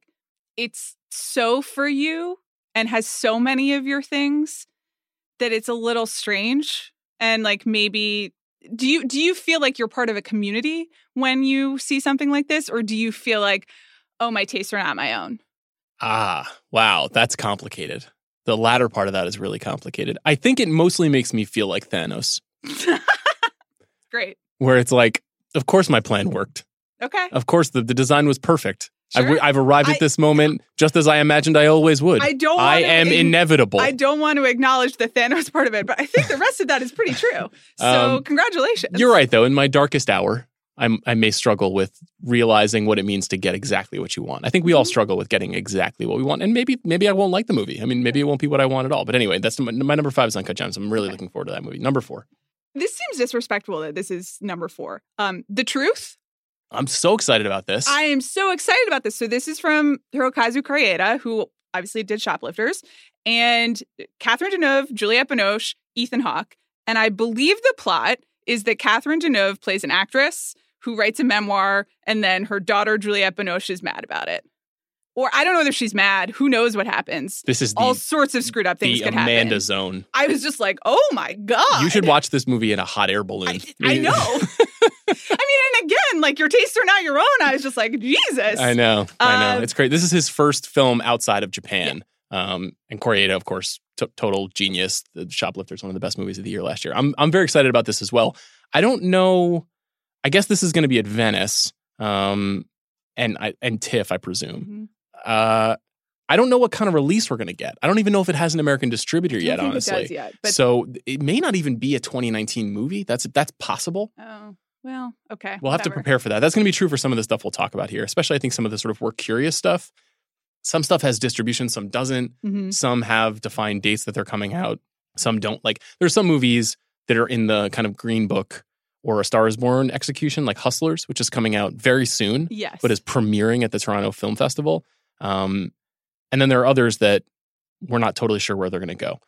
it's so for you and has so many of your things that it's a little strange and like maybe do you do you feel like you're part of a community when you see something like this or do you feel like oh my tastes are not my own? Ah, wow. That's complicated. The latter part of that is really complicated. I think it mostly makes me feel like Thanos, Great. where it's like, of course my plan worked. Okay. Of course, the, the design was perfect. I've, Sure. I've arrived I- at this moment just as I imagined I always would. I don't I am ign- inevitable. I don't want to acknowledge the Thanos part of it, but I think the rest of that is pretty true. So Um, congratulations. You're right, though. In my darkest hour, I'm, I may struggle with realizing what it means to get exactly what you want. I think we all Mhm. struggle with getting exactly what we want, and maybe maybe I won't like the movie. I mean, maybe it won't be what I want at all. But anyway, that's my, my number five is Uncut Gems. I'm really Okay. looking forward to that movie. Number four. This seems disrespectful that this is number four. Um, the truth. I'm so excited about this. I am so excited about this. So this is from Hirokazu Koreeda, who obviously did Shoplifters, and Catherine Deneuve, Juliette Binoche, Ethan Hawke. And I believe the plot is that Catherine Deneuve plays an actress who writes a memoir, and then her daughter Juliette Binoche is mad about it. Or I don't know whether she's mad. Who knows what happens? this is the, All sorts of screwed up things the could Amanda happen. zone. I was just like, oh my god! You should watch this movie in a hot air balloon. I, I know. I mean, and again, like your tastes are not your own. I was just like, Jesus. I know. I know. Uh, It's great. This is his first film outside of Japan. Um, and Koreeda, of course, t- total genius. The Shoplifters, one of the best movies of the year last year. I'm I'm very excited about this as well. I don't know. I guess this is going to be at Venice, um, and I and TIFF, I presume. Mhm. Uh, I don't know what kind of release we're going to get. I don't even know if it has an American distributor yet. honestly, it yet. So it may not even be a 2019 movie. That's that's possible. oh well, okay. We'll have to prepare for that. That's going to be true for some of the stuff we'll talk about here, especially I think some of the sort of work curious stuff. Some stuff has distribution, some doesn't. Mhm. Some have defined dates that they're coming out. Some don't. Like there's some movies that are in the kind of green book or a Star is Born execution, like Hustlers, which is coming out very soon, Yes, but is premiering at the Toronto Film Festival. Um, and then there are others that we're not totally sure where they're going to go.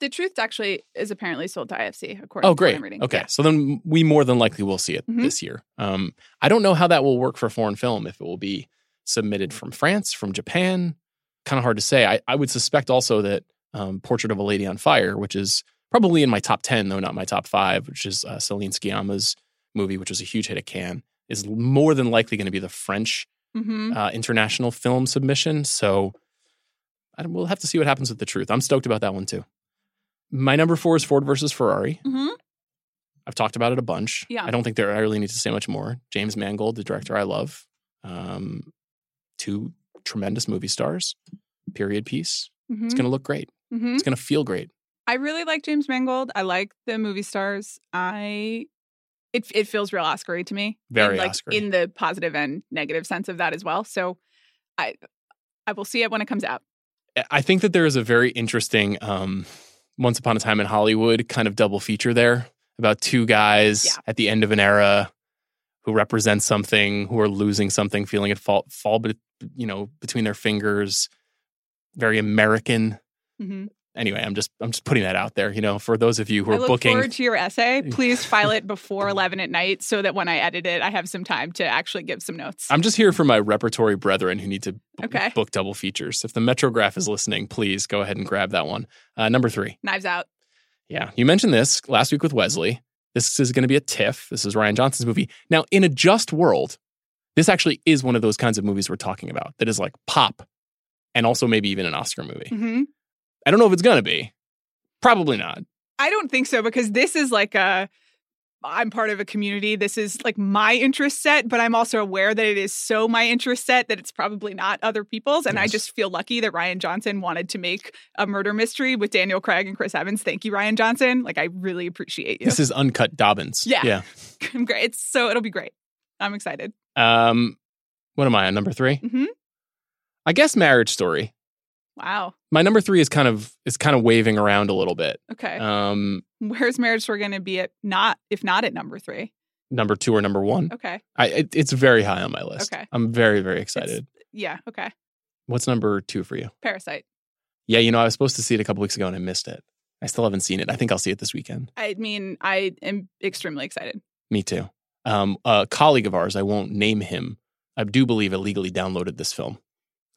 the truth actually is apparently sold to IFC. According Oh, to what great. I'm reading. Okay. Yeah. So then we more than likely will see it Mhm. this year. Um, I don't know how that will work for foreign film, if it will be submitted from France, from Japan. Kind of hard to say. I, I would suspect also that um, Portrait of a Lady on Fire, which is probably in my top 10, though not my top five, which is uh, Celine Sciamma's movie, which was a huge hit at Cannes, is more than likely going to be the French Mhm. uh, international film submission. So we'll have to see what happens with the truth. I'm stoked about that one too. My number four is Ford versus Ferrari. Mhm. I've talked about it a bunch. Yeah. I don't think there I really need to say much more. James Mangold, the director I love. Um, two tremendous movie stars. Period piece. Mhm. It's going to look great. It's going to feel great. I really like James Mangold. I like the movie stars. I it it feels real Oscar-y to me. Very and, like Oscar-y. in the positive and negative sense of that as well. So I I will see it when it comes out. I think that there is a very interesting um, Once Upon a Time in Hollywood kind of double feature there about two guys Yeah. at the end of an era who represent something, who are losing something, feeling it fall, fall be- you know, between their fingers. Very American. Mhm. Anyway, I'm just I'm just putting that out there. You know, for those of you who I are look booking, forward to your essay. Please file it before 11 at night so that when I edit it, I have some time to actually give some notes. I'm just here for my repertory brethren who need to b- Okay. book double features. If the Metrograph is listening, please go ahead and grab that one. Uh, number three. Knives out. Yeah, you mentioned this last week with Wesley. This is going to be a TIFF. This is Rian Johnson's movie. Now, in a just world, this actually is one of those kinds of movies we're talking about that is like pop and also maybe even an Oscar movie. hmm I don't know if it's going to be. Probably not. I don't think so because this is like a I'm part of a community. This is like my interest set, but I'm also aware that it is so my interest set that it's probably not other people's. And I just feel lucky that Rian Johnson wanted to make a murder mystery with Daniel Craig and Chris Evans. Thank you, Rian Johnson. Like I really appreciate you. This is uncut Dobbins. Yeah. Yeah. I'm great. It's so it'll be great. I'm excited. Um, what am I on number 3 mm-hmm. I guess Marriage Story. Wow. My number three is kind of is kind of waving around a little bit. Okay. Um, Where's Marriage Story going to be at not if not at number three? number two or number one. Okay. I it, it's very high on my list. Okay. I'm very very excited. Yeah. Okay. What's number two for you? Parasite. Yeah, you know, I was supposed to see it a couple weeks ago and I missed it. I still haven't seen it. I think I'll see it this weekend. I mean, I am extremely excited. Me too. Um, a colleague of ours, I won't name him, I do believe illegally downloaded this film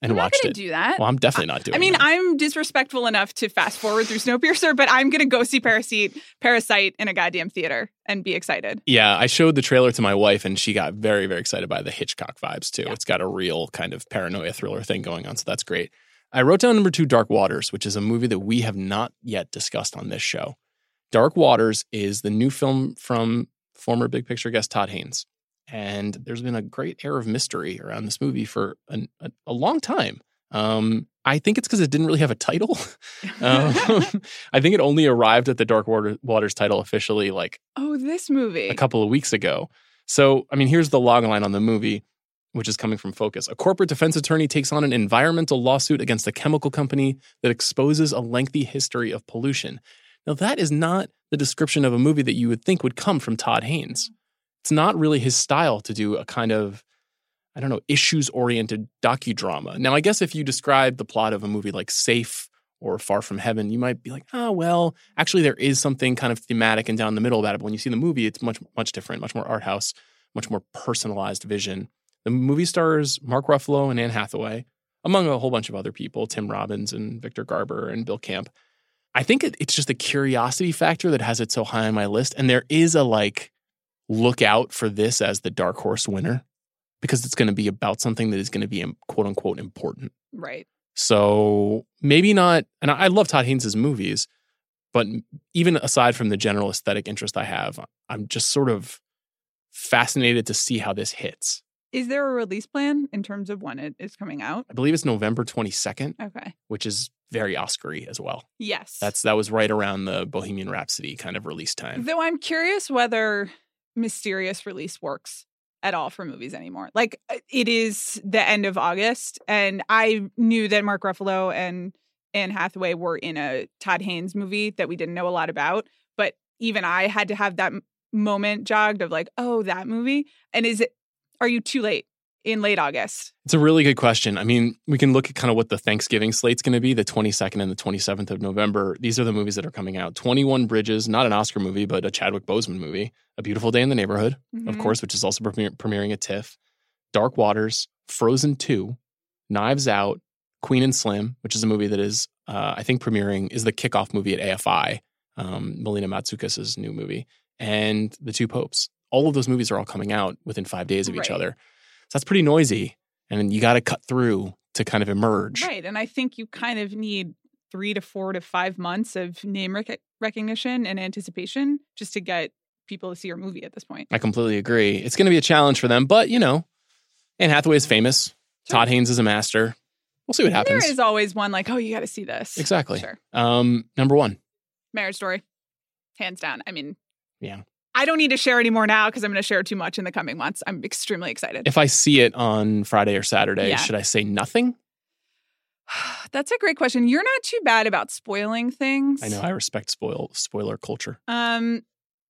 and I'm watched it. do that. well, I'm definitely not doing. That. I mean, that. I'm disrespectful enough to fast forward through Snowpiercer, but I'm going to go see Parasite, Parasite in a goddamn theater and be excited. Yeah, I showed the trailer to my wife and she got very, very excited by the Hitchcock vibes too. Yeah. It's got a real kind of paranoia thriller thing going on, so that's great. I wrote down number two, Dark Waters, which is a movie that we have not yet discussed on this show. Dark Waters is the new film from former Big Picture guest Todd Haynes. And there's been a great air of mystery around this movie for an, a, a long time. Um, I think it's because it didn't really have a title. um, I think it only arrived at the Dark Water, Waters title officially like oh, this movie. a couple of weeks ago. So, I mean, here's the log line on the movie, which is coming from Focus. A corporate defense attorney takes on an environmental lawsuit against a chemical company that exposes a lengthy history of pollution. Now, that is not the description of a movie that you would think would come from Todd Haynes. It's not really his style to do a kind of, I don't know, issues oriented docudrama. Now, I guess if you describe the plot of a movie like Safe or Far From Heaven, you might be like, oh, well, actually, there is something kind of thematic and down the middle about it. But when you see the movie, it's much, much different, much more art house, much more personalized vision. The movie stars Mark Ruffalo and Anne Hathaway, among a whole bunch of other people, Tim Robbins and Victor Garber and Bill Camp. I think it, it's just a curiosity factor that has it so high on my list. And there is a like, look out for this as the dark horse winner because it's going to be about something that is going to be um, quote unquote important. right. So maybe not. And I I love Todd Haynes' movies, but even aside from the general aesthetic interest I have, I'm just sort of fascinated to see how this hits. Is there a release plan in terms of when it is coming out? I believe it's November 22nd, Okay. which is very Oscar-y as well. Yes. That's that was right around the Bohemian Rhapsody kind of release time. Though I'm curious whether mysterious release works at all for movies anymore. Like uh, it is the end of August, and I knew that Mark Ruffalo and Anne Hathaway were in a Todd Haynes movie that we didn't know a lot about, but even I had to have that moment jogged of like, oh, that movie. And is it? Are you too late in late August? It's a really good question. I mean, we can look at kind of what the Thanksgiving slate's going to be the 22nd and the 27th of November. These are the movies that are coming out 21 Bridges, not an Oscar movie, but a Chadwick Boseman movie. A Beautiful Day in the Neighborhood, of Mhm. course, which is also premier- premiering at TIFF. Dark Waters, Frozen 2, Knives Out, Queen and Slim, which is a movie that is, uh, I think, premiering, is the kickoff movie at AFI, um, Melina Matsoukas' new movie, and The Two Popes. All of those movies are all coming out within five days of each other. So that's pretty noisy. And you got to cut through to kind of emerge. Right. And I think you kind of need three to four to five months of name rec- recognition and anticipation just to get people to see your movie at this point. I completely agree. It's going to be a challenge for them, but you know, Anne Hathaway is famous. Sure. Todd Haynes is a master. We'll see what And happens. There is always one like, oh, you got to see this. Exactly. Sure. Um, number one. Marriage Story, hands down. I mean, Yeah. I don't need to share any more now because I'm going to share too much in the coming months. I'm extremely excited. If I see it on Friday or Saturday, Yeah. should I say nothing? That's a great question. You're not too bad about spoiling things. I know I respect spoil spoiler culture. Um,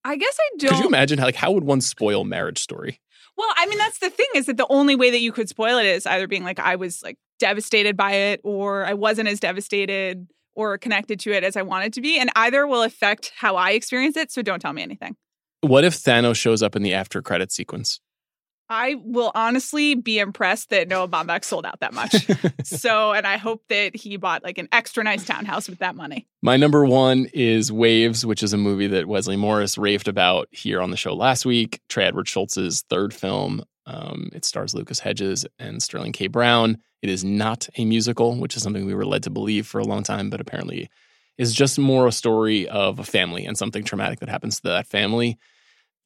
I guess I don't. Could you imagine how, like how would one spoil Marriage Story? Well, I mean, that's the thing is that the only way that you could spoil it is either being like, I was like devastated by it, or I wasn't as devastated or connected to it as I wanted to be. And either will affect how I experience it. So don't tell me anything. What if Thanos shows up in the after credit sequence? I will honestly be impressed that Noah Baumbach sold out that much. so, and I hope that he bought like an extra nice townhouse with that money. My number one is Waves, which is a movie that Wesley Morris raved about here on the show last week. Trey Edward Shults's third film. Um, it stars Lucas Hedges and Sterling K. Brown. It is not a musical, which is something we were led to believe for a long time, but apparently is just more a story of a family and something traumatic that happens to that family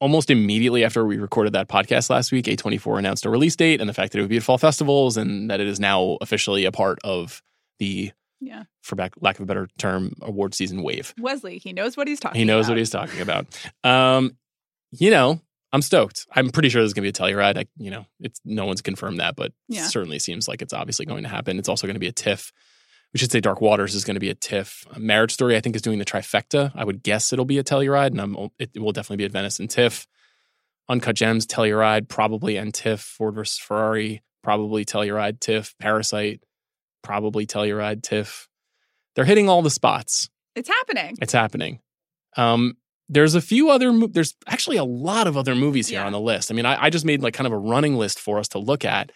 almost immediately after we recorded that podcast last week, A24 announced a release date and the fact that it would be at fall festivals and that it is now officially a part of the, yeah, for back, lack of a better term, award season wave. Wesley, he knows what he's talking He knows about. what he's talking about. Um, you know, I'm stoked. I'm pretty sure there's going to be a Telluride. I, you know, it's no one's confirmed that, but Yeah. certainly seems like it's obviously going to happen. It's also going to be a TIFF. We should say Dark Waters is going to be a TIFF. A Marriage Story, I think, is doing the trifecta. I would guess it'll be a Telluride, and I'm, it will definitely be at Venice and TIFF. Uncut Gems, Telluride, probably and TIFF. Ford versus Ferrari, probably Telluride, TIFF. Parasite, probably Telluride, TIFF. They're hitting all the spots. It's happening. It's happening. Um, there's a few other. Mo- there's actually a lot of other movies here Yeah. on the list. I mean, I, I just made like kind of a running list for us to look at,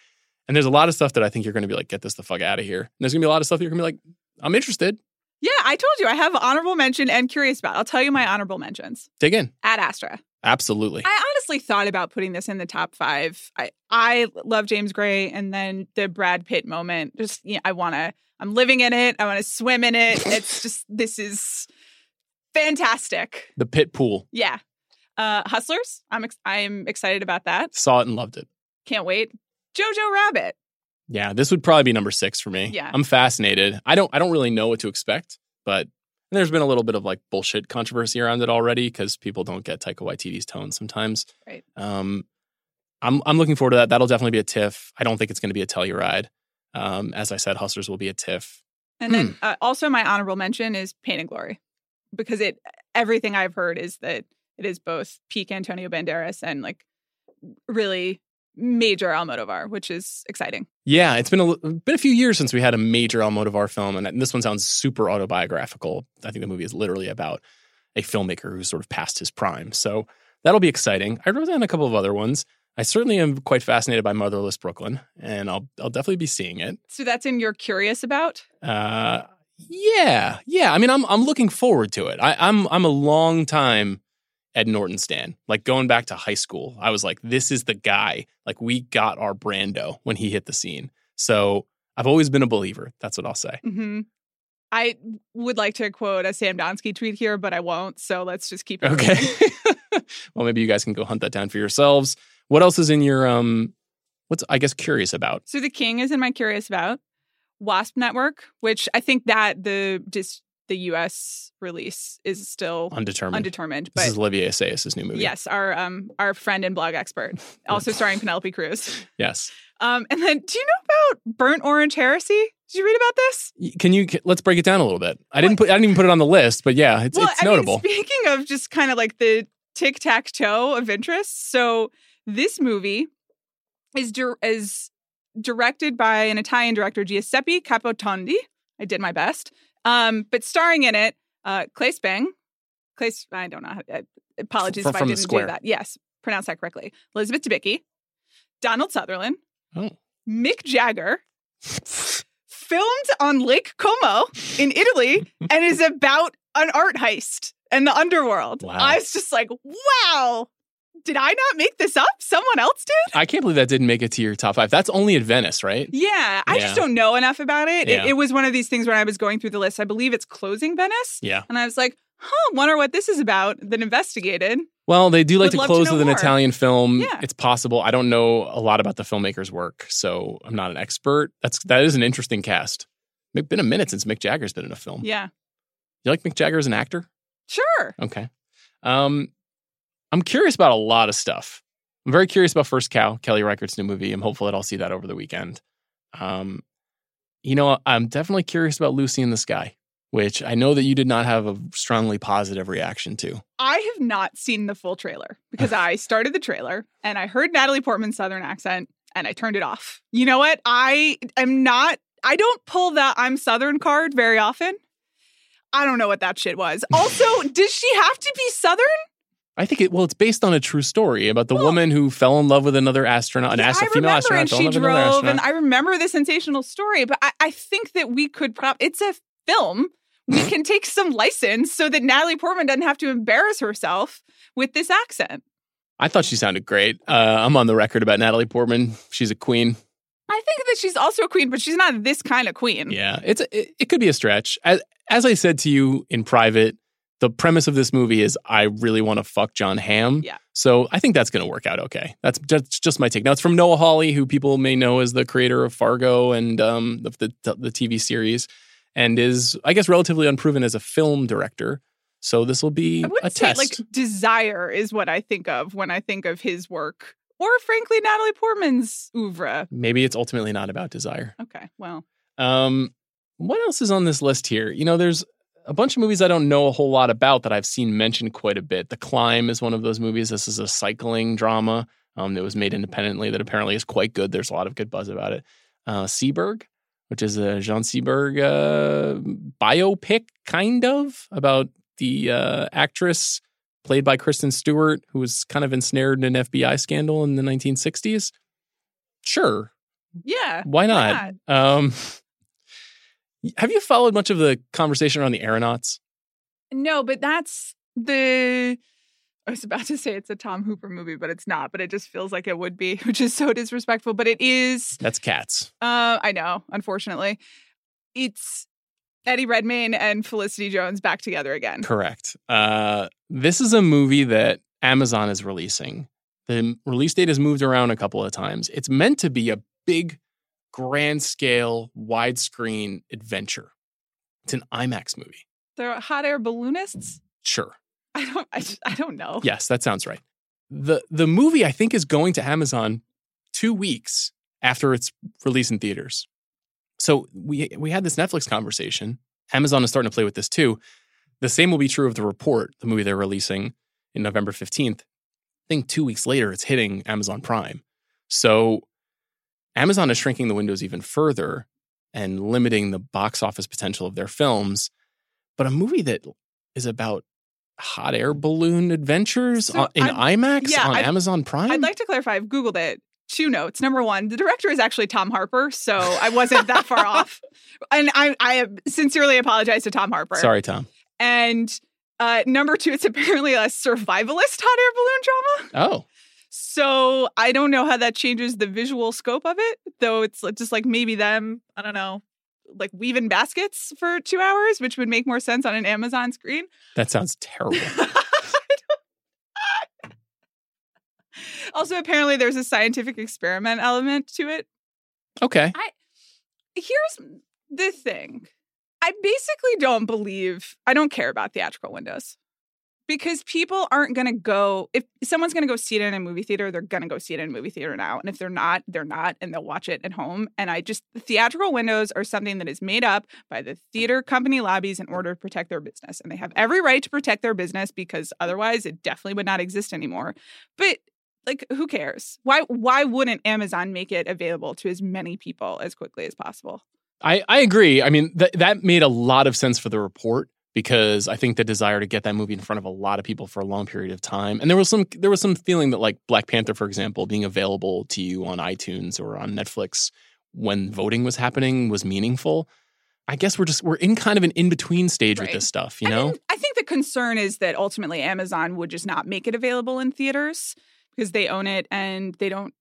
and there's a lot of stuff that I think you're going to be like, get this the fuck out of here. And there's going to be a lot of stuff that you're going to be like, I'm interested. Yeah, I told you I have honorable mention and curious about. I'll tell you my honorable mentions. Dig in. Ad Astra. Absolutely. I honestly thought about putting this in the top five. I I love James Gray, and then the Brad Pitt moment. Just you know, I want to. I'm living in it. I want to swim in it. It's just this is fantastic. the Pit Pool. Yeah. Uh, Hustlers. I'm ex- I'm excited about that. Saw it and loved it. Can't wait. Jojo Rabbit. Yeah, this would probably be number six for me. Yeah. I'm fascinated. I don't. I don't really know what to expect, but there's been a little bit of like bullshit controversy around it already because people don't get Taika Waititi's tone sometimes. Right. Um, I'm I'm looking forward to that. That'll definitely be a TIFF. I don't think it's going to be a Telluride. Um, as I said, Hustlers will be a TIFF. And then uh, also my honorable mention is Pain and Glory, because it everything I've heard is that it is both peak Antonio Banderas and like really major Almodovar, which is exciting. Yeah, it's been a been a few years since we had a major Almodovar film, and this one sounds super autobiographical. I think the movie is literally about a filmmaker who's sort of past his prime. So that'll be exciting. I wrote down a couple of other ones. I certainly am quite fascinated by Motherless Brooklyn, and I'll I'll definitely be seeing it. So that's in you're curious about. Uh, yeah, yeah. I mean, I'm I'm looking forward to it. I, I'm I'm a long time Ed Norton stan. Like going back to high school, I was like, this is the guy. Like we got our Brando when he hit the scene. So I've always been a believer. That's what I'll say. hmm I would like to quote a Sam Donsky tweet here, but I won't. So let's just keep it. Okay. well, maybe you guys can go hunt that down for yourselves. What else is in your um? What's I guess curious about? So the King is in my curious about. Wasp Network, which I think that the just the U.S. release is still Undetermined. undetermined, this is Olivier Assayas' new movie. Yes, our um our friend and blog expert, also starring Penelope Cruz. Yes. Um, and then do you know about burnt orange heresy? Did you read about this? Can you let's break it down a little bit? I didn't put I didn't even put it on the list, but yeah, it's it's I mean, notable. speaking of just kind of like the tic tac toe of interest, so this movie is dir- is directed by an Italian director, Giuseppe Capotondi. I did my best, um, but starring in it, uh, Clay Spang. Clay, I don't know. How, uh, apologies From- if I didn't do that. Yes, pronounce that correctly. Elizabeth Debicki, Donald Sutherland, Oh. Mick Jagger, filmed on Lake Como in Italy, and is about an art heist and the underworld. Wow. I was just like, wow, did I not make this up? Someone else did? I can't believe that didn't make it to your top five. That's only at Venice, right? Yeah, I just don't know enough about it. Yeah. it. It was one of these things when I was going through the list. I believe it's closing Venice. Yeah. And I was like, huh, wonder what this is about. Then investigated. Well, they do like Would to to close know with an more. Italian film. Yeah. It's possible. I don't know a lot about the filmmaker's work, so I'm not an expert. That's that is an interesting cast. It's been a minute since Mick Jagger's been in a film. Yeah. You like Mick Jagger as an actor? Sure. Okay. Um, I'm curious about a lot of stuff. I'm very curious about First Cow, Kelly Reichardt's new movie. I'm hopeful that I'll see that over the weekend. Um, you know, I'm definitely curious about Lucy in the Sky, which I know that you did not have a strongly positive reaction to. I have not seen the full trailer because I started the trailer and I heard Natalie Portman's Southern accent and I turned it off. You know what? I am not, I don't pull that I'm Southern card very often. I don't know what that shit was. Also, does she have to be Southern? I think it. Well, it's based on a true story about the Well- woman who fell in love with another astronaut, an Yeah, ast- female remember, astronaut, and she drove, and I remember the sensational story. But I, I think that we could. Prop- it's a film. We can take some license so that Natalie Portman doesn't have to embarrass herself with this accent. I thought she sounded great. Uh, I'm on the record about Natalie Portman. She's a queen. I think that she's also a queen, but she's not this kind of queen. Yeah, it's a, it, it could be a stretch. As, as I said to you in private, the premise of this movie is I really want to fuck Jon Hamm. Yeah. So I think that's going to work out okay. That's just, just my take. Now it's from Noah Hawley, who people may know as the creator of Fargo and um, the, the the TV series, and is I guess relatively unproven as a film director. So this will be a test. like desire is what I think of when I think of his work, or frankly, Natalie Portman's oeuvre. Maybe it's ultimately not about desire. Okay, well, Um, what else is on this list here? You know, there's a bunch of movies I don't know a whole lot about that I've seen mentioned quite a bit. The Climb is one of those movies. This is a cycling drama um, that was made independently that apparently is quite good. There's a lot of good buzz about it. Uh, Seberg, which is a Jean Seberg uh, biopic, kind of, about the uh, actress played by Kristen Stewart, who was kind of ensnared in an FBI scandal in the 1960s. Sure, yeah. why not? Um, have you followed much of the conversation around the aeronauts? No, but that's the. I was about to say it's a Tom Hooper movie, but it's not. But it just feels like it would be, which is so disrespectful. But it is. That's cats. Uh, I know. Unfortunately, it's Eddie Redmayne and Felicity Jones back together again. Correct. Uh, this is a movie that Amazon is releasing. The release date has moved around a couple of times. It's meant to be a big, grand scale, widescreen adventure. It's an IMAX movie. They're hot air balloonists. Sure. I don't. I, I don't know. Yes, that sounds right. the The movie I think is going to Amazon two weeks after its release in theaters. So we we had this Netflix conversation. Amazon is starting to play with this too. The same will be true of the report, the movie they're releasing in November fifteenth. I think two weeks later it's hitting Amazon Prime. So Amazon is shrinking the windows even further and limiting the box office potential of their films. But a movie that is about hot air balloon adventures So on, in I'd- IMAX yeah, on I'd- Amazon Prime. I'd like to clarify. I've googled it. Two notes. Number one, the director is actually Tom Harper, so I wasn't that far off. And I, I sincerely apologize to Tom Harper. Sorry, Tom. And uh, number two, it's apparently a survivalist hot air balloon drama. Oh, So I don't know how that changes the visual scope of it, though it's just like maybe them, I don't know, like weaving baskets for two hours, which would make more sense on an Amazon screen. that sounds terrible. also, apparently, there's a scientific experiment element to it. Okay. Here's the thing I basically don't believe, I don't care about theatrical windows because people aren't going to go, if someone's going to go see it in a movie theater, they're going to go see it in a movie theater now. And if they're not, they're not, and they'll watch it at home. And I just, theatrical windows are something that is made up by the theater company lobbies in order to protect their business. And they have every right to protect their business because otherwise it definitely would not exist anymore. But like who cares? Why why wouldn't Amazon make it available to as many people as quickly as possible? I, I agree. I mean, th- that made a lot of sense for the report because I think the desire to get that movie in front of a lot of people for a long period of time, and there was some there was some feeling that like Black Panther, for example, being available to you on iTunes or on Netflix when voting was happening was meaningful. I guess we're just we're in kind of an in between stage with this stuff, you I know. mean, I think the concern is that ultimately Amazon would just not make it available in theaters because they own it and they don't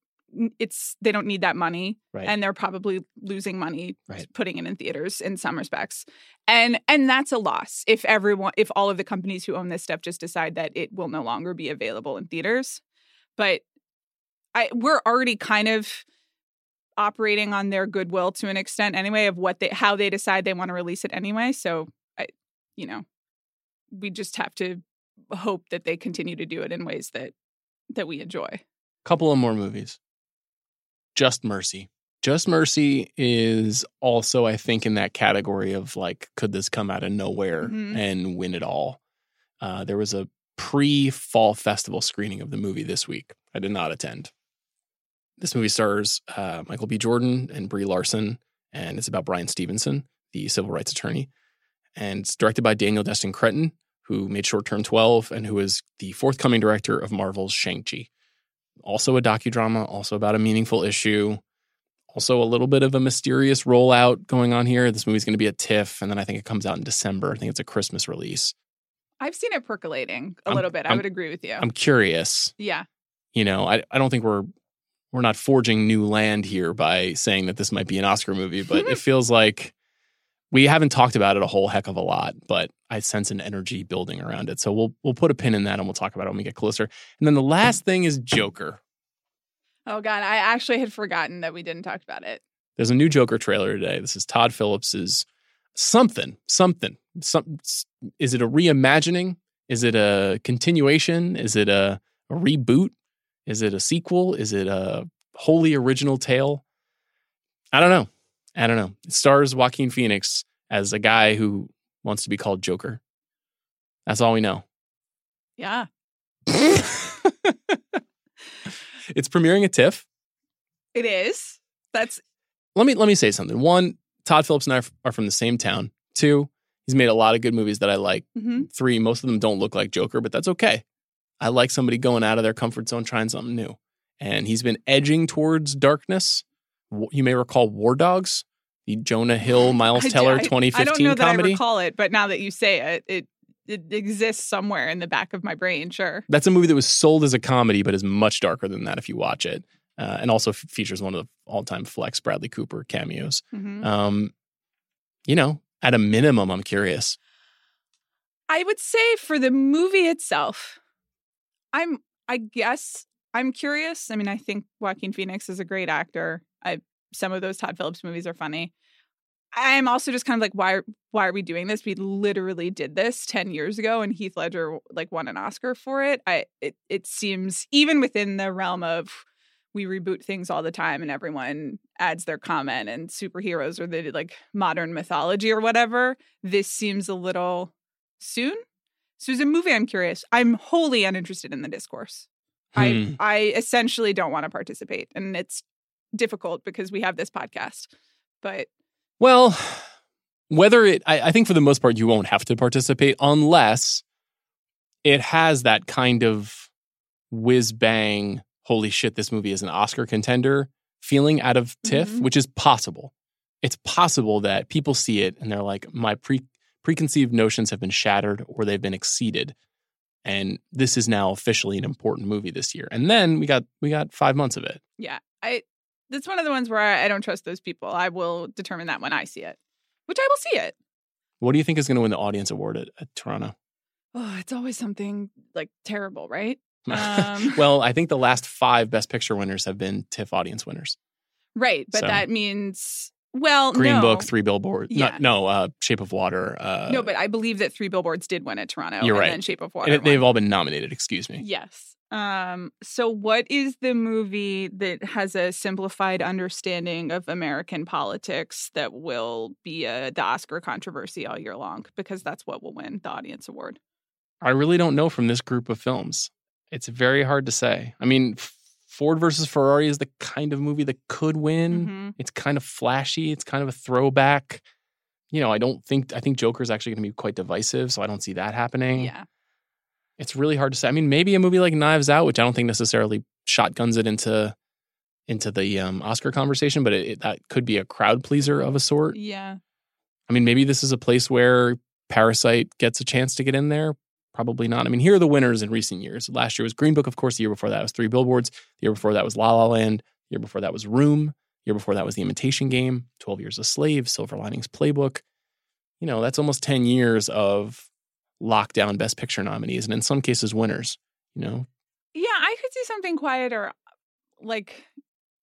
it's they don't need that money Right. and they're probably losing money Right. putting it in theaters in some respects. And and that's a loss if everyone if all of the companies who own this stuff just decide that it will no longer be available in theaters. But I we're already kind of operating on their goodwill to an extent anyway of what they how they decide they want to release it anyway. So I you know, we just have to hope that they continue to do it in ways that that we enjoy. couple of more movies. Just Mercy. Just Mercy is also, I think, in that category of like, could this come out of nowhere Mhm. and win it all? Uh, there was a pre fall festival screening of the movie this week. I did not attend. This movie stars uh, Michael B. Jordan and Brie Larson, and it's about Bryan Stevenson, the civil rights attorney. And it's directed by Daniel Destin Cretton, who made Short Term 12 and who is the forthcoming director of Marvel's Shang-Chi. Also a docudrama, also about a meaningful issue, also a little bit of a mysterious rollout going on here. This movie's going to be a TIFF, and then I think it comes out in December. I think it's a Christmas release. I've seen it percolating a I'm- little bit. I I'm- would agree with you. I'm curious. yeah. You know, I, I don't think we're we're not forging new land here by saying that this might be an Oscar movie, but it feels like we haven't talked about it a whole heck of a lot, but I sense an energy building around it. So we'll we'll put a pin in that and we'll talk about it when we get closer. And then the last thing is Joker. Oh God, I actually had forgotten that we didn't talk about it. There's a new Joker trailer today. This is Todd Phillips's something, something. Some is it a reimagining? Is it a continuation? Is it a, a reboot? Is it a sequel? Is it a wholly original tale? I don't know. I don't know. It stars Joaquin Phoenix as a guy who wants to be called Joker. That's all we know. Yeah. it's premiering at TIFF. It is. That's let me let me say something. One, Todd Phillips and I are from the same town. Two, he's made a lot of good movies that I like. mhm. Three, most of them don't look like Joker, but that's okay. I like somebody going out of their comfort zone, trying something new. And he's been edging towards darkness. You may recall War Dogs, the Jonah Hill, Miles I- Teller I- I don't 2015 know that I recall it, but now that you say it, it it exists somewhere in the back of my brain. Sure. That's a movie that was sold as a comedy, but is much darker than that if you watch it. Uh, and also f- features one of the all-time flex Bradley Cooper cameos. Mhm. Um, you know, at a minimum, I'm curious. I would say for the movie itself, I'm I guess I'm curious. I mean, I think Joaquin Phoenix is a great actor. I some of those Todd Phillips movies are funny. I am also just kind of like, why why are we doing this? We literally did this 10 years ago and Heath Ledger like won an Oscar for it. I it it seems even within the realm of we reboot things all the time and everyone adds their comment and superheroes or the like modern mythology or whatever. This seems a little soon. So as a movie, I'm curious. I'm wholly uninterested in the discourse. Hmm. I I essentially don't want to participate, and it's difficult because we have this podcast. But Well, whether it, I, I think for the most part, you won't have to participate unless it has that kind of whiz bang, holy shit, this movie is an Oscar contender feeling out of TIFF, Mhm. which is possible. It's possible that people see it and they're like, my pre, preconceived notions have been shattered or they've been exceeded. And this is now officially an important movie this year. And then we got we got five months of it. yeah, I that's one of the ones where I, I don't trust those people. I will determine that when I see it, which I will see it. What do you think is going to win the audience award at, at Toronto? Oh, it's always something like terrible, right? Um, well, I think the last five Best Picture winners have been TIFF audience winners. Right, but So- that means well, Green no. Book, Three Billboards. Yeah. No, no uh, Shape of Water. Uh, no, but I believe that Three Billboards did win at Toronto. You're and right. then Shape of Water. and they've all been nominated. Excuse me. Yes. Um, so what is the movie that has a simplified understanding of American politics that will be a, the Oscar controversy all year long? Because that's what will win the audience award. I really don't know from this group of films. It's very hard to say. I mean, Ford versus Ferrari is the kind of movie that could win. Mhm. It's kind of flashy. It's kind of a throwback. You know, I don't think I think Joker's actually going to be quite divisive, so I don't see that happening. Yeah. It's really hard to say. I mean, maybe a movie like Knives Out, which I don't think necessarily shotguns it into into the um, Oscar conversation, but it, it, that could be a crowd pleaser of a sort. Yeah. I mean, maybe this is a place where Parasite gets a chance to get in there. Probably not. I mean, here are the winners in recent years. Last year was Green Book, of course. The year before that was Three Billboards. The year before that was La La Land. The year before that was Room. The year before that was The Imitation Game. Twelve Years a Slave. Silver Linings Playbook. You know, that's almost ten years of lockdown Best Picture nominees, and in some cases, winners. You know, Yeah, I could see something quieter, like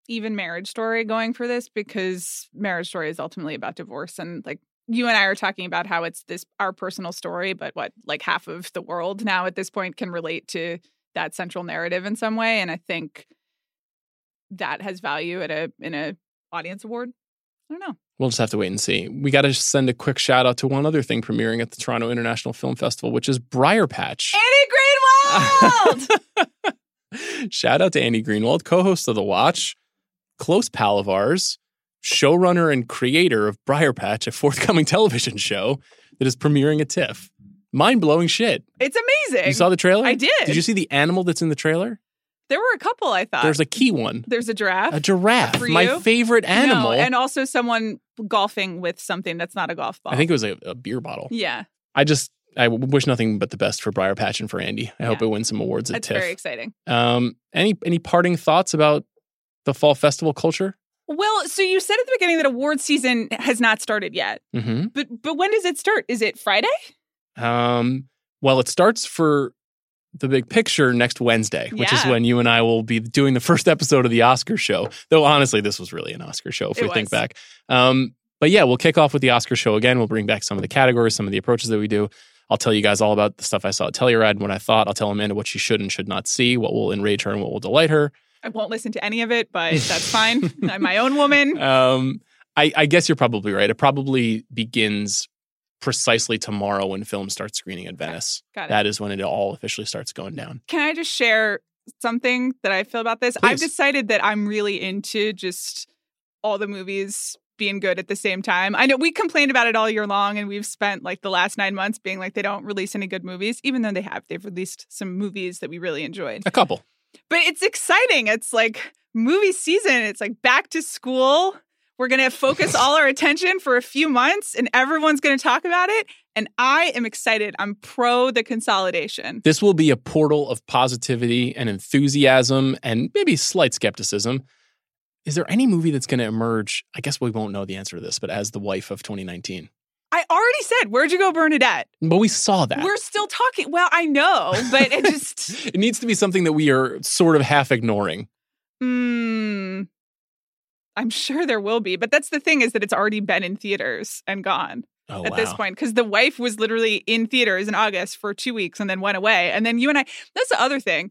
even Marriage Story going for this because Marriage Story is ultimately about divorce and like you and I are talking about how it's this our personal story, but what like half of the world now at this point can relate to that central narrative in some way, and I think that has value at a in a audience award. I don't know. we'll just have to wait and see. We got to send a quick shout out to one other thing premiering at the Toronto International Film Festival, which is Briar Patch. Annie Greenwald. Shout out to Andy Greenwald, co host of The Watch, close pal of ours, showrunner and creator of Briar Patch, a forthcoming television show that is premiering at TIFF. mind blowing shit. It's amazing. You saw the trailer? I did. Did you see the animal that's in the trailer? There were a couple. I thought There's a key one. There's a giraffe. A giraffe. My favorite animal. No, and also someone golfing with something that's not a golf ball. I think it was a, a beer bottle. Yeah, I just I wish nothing but the best for Briar Patch and for Andy. I hope Yeah. it wins some awards at that's TIFF. very exciting. Um, any any parting thoughts about the fall festival culture? Well, so you said at the beginning that award season has not started yet, Mm-hmm. but but when does it start? Is it Friday? Um, well, it starts for the big picture next Wednesday, which is when you and I will be doing the first episode of the Oscar show. Though honestly, this was really an Oscar show if It we think back. Um, but yeah, we'll kick off with the Oscar show again. We'll bring back some of the categories, some of the approaches that we do. I'll tell you guys all about the stuff I saw at Telluride and what I thought. I'll tell Amanda what she should and should not see, what will enrage her and what will delight her. I won't listen to any of it, but that's fine. I'm my own woman. Um, I, I guess you're probably right. It probably begins precisely tomorrow when film starts screening at Venice. Got it. That is when it all officially starts going down. Can I just share something that I feel about this? I've decided that I'm really into just all the movies being good at the same time. I know we complained about it all year long, and we've spent like the last nine months being like they don't release any good movies, even though they have. They've released some movies that we really enjoyed. A couple. But it's exciting. It's like movie season. It's like back to school. We're going to focus all our attention for a few months and everyone's going to talk about it. And I am excited. I'm pro the consolidation. This will be a portal of positivity and enthusiasm and maybe slight skepticism. Is there any movie that's going to emerge? I guess we won't know the answer to this, but as the wife of 2019. I already said, Where'd you go, Bernadette? But we saw that. We're still talking. Well, I know, but it just, it needs to be something that we are sort of half ignoring. mm, I'm sure there will be. But that's the thing is that it's already been in theaters and gone. Oh, at wow. this point because the wife was literally in theaters in August for two weeks and then went away. And then you and I, that's the other thing.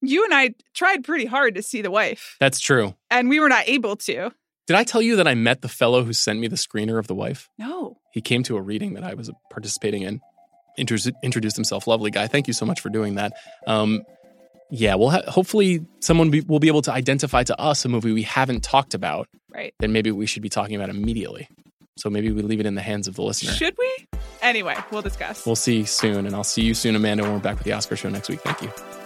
You and I tried pretty hard to see the wife That's true. and we were not able to. Did I tell you that I met the fellow who sent me the screener of the wife? No. He came to a reading that I was participating in. Introduced, introduced himself, lovely guy. Thank you so much for doing that. Um, yeah, we'll ha- hopefully someone be- will be able to identify to us a movie we haven't talked about Right. Then maybe we should be talking about immediately. So maybe we leave it in the hands of the listener. Should we? Anyway, we'll discuss. We'll see you soon, and I'll see you soon, Amanda, when we're back with the Oscar show next week. Thank you.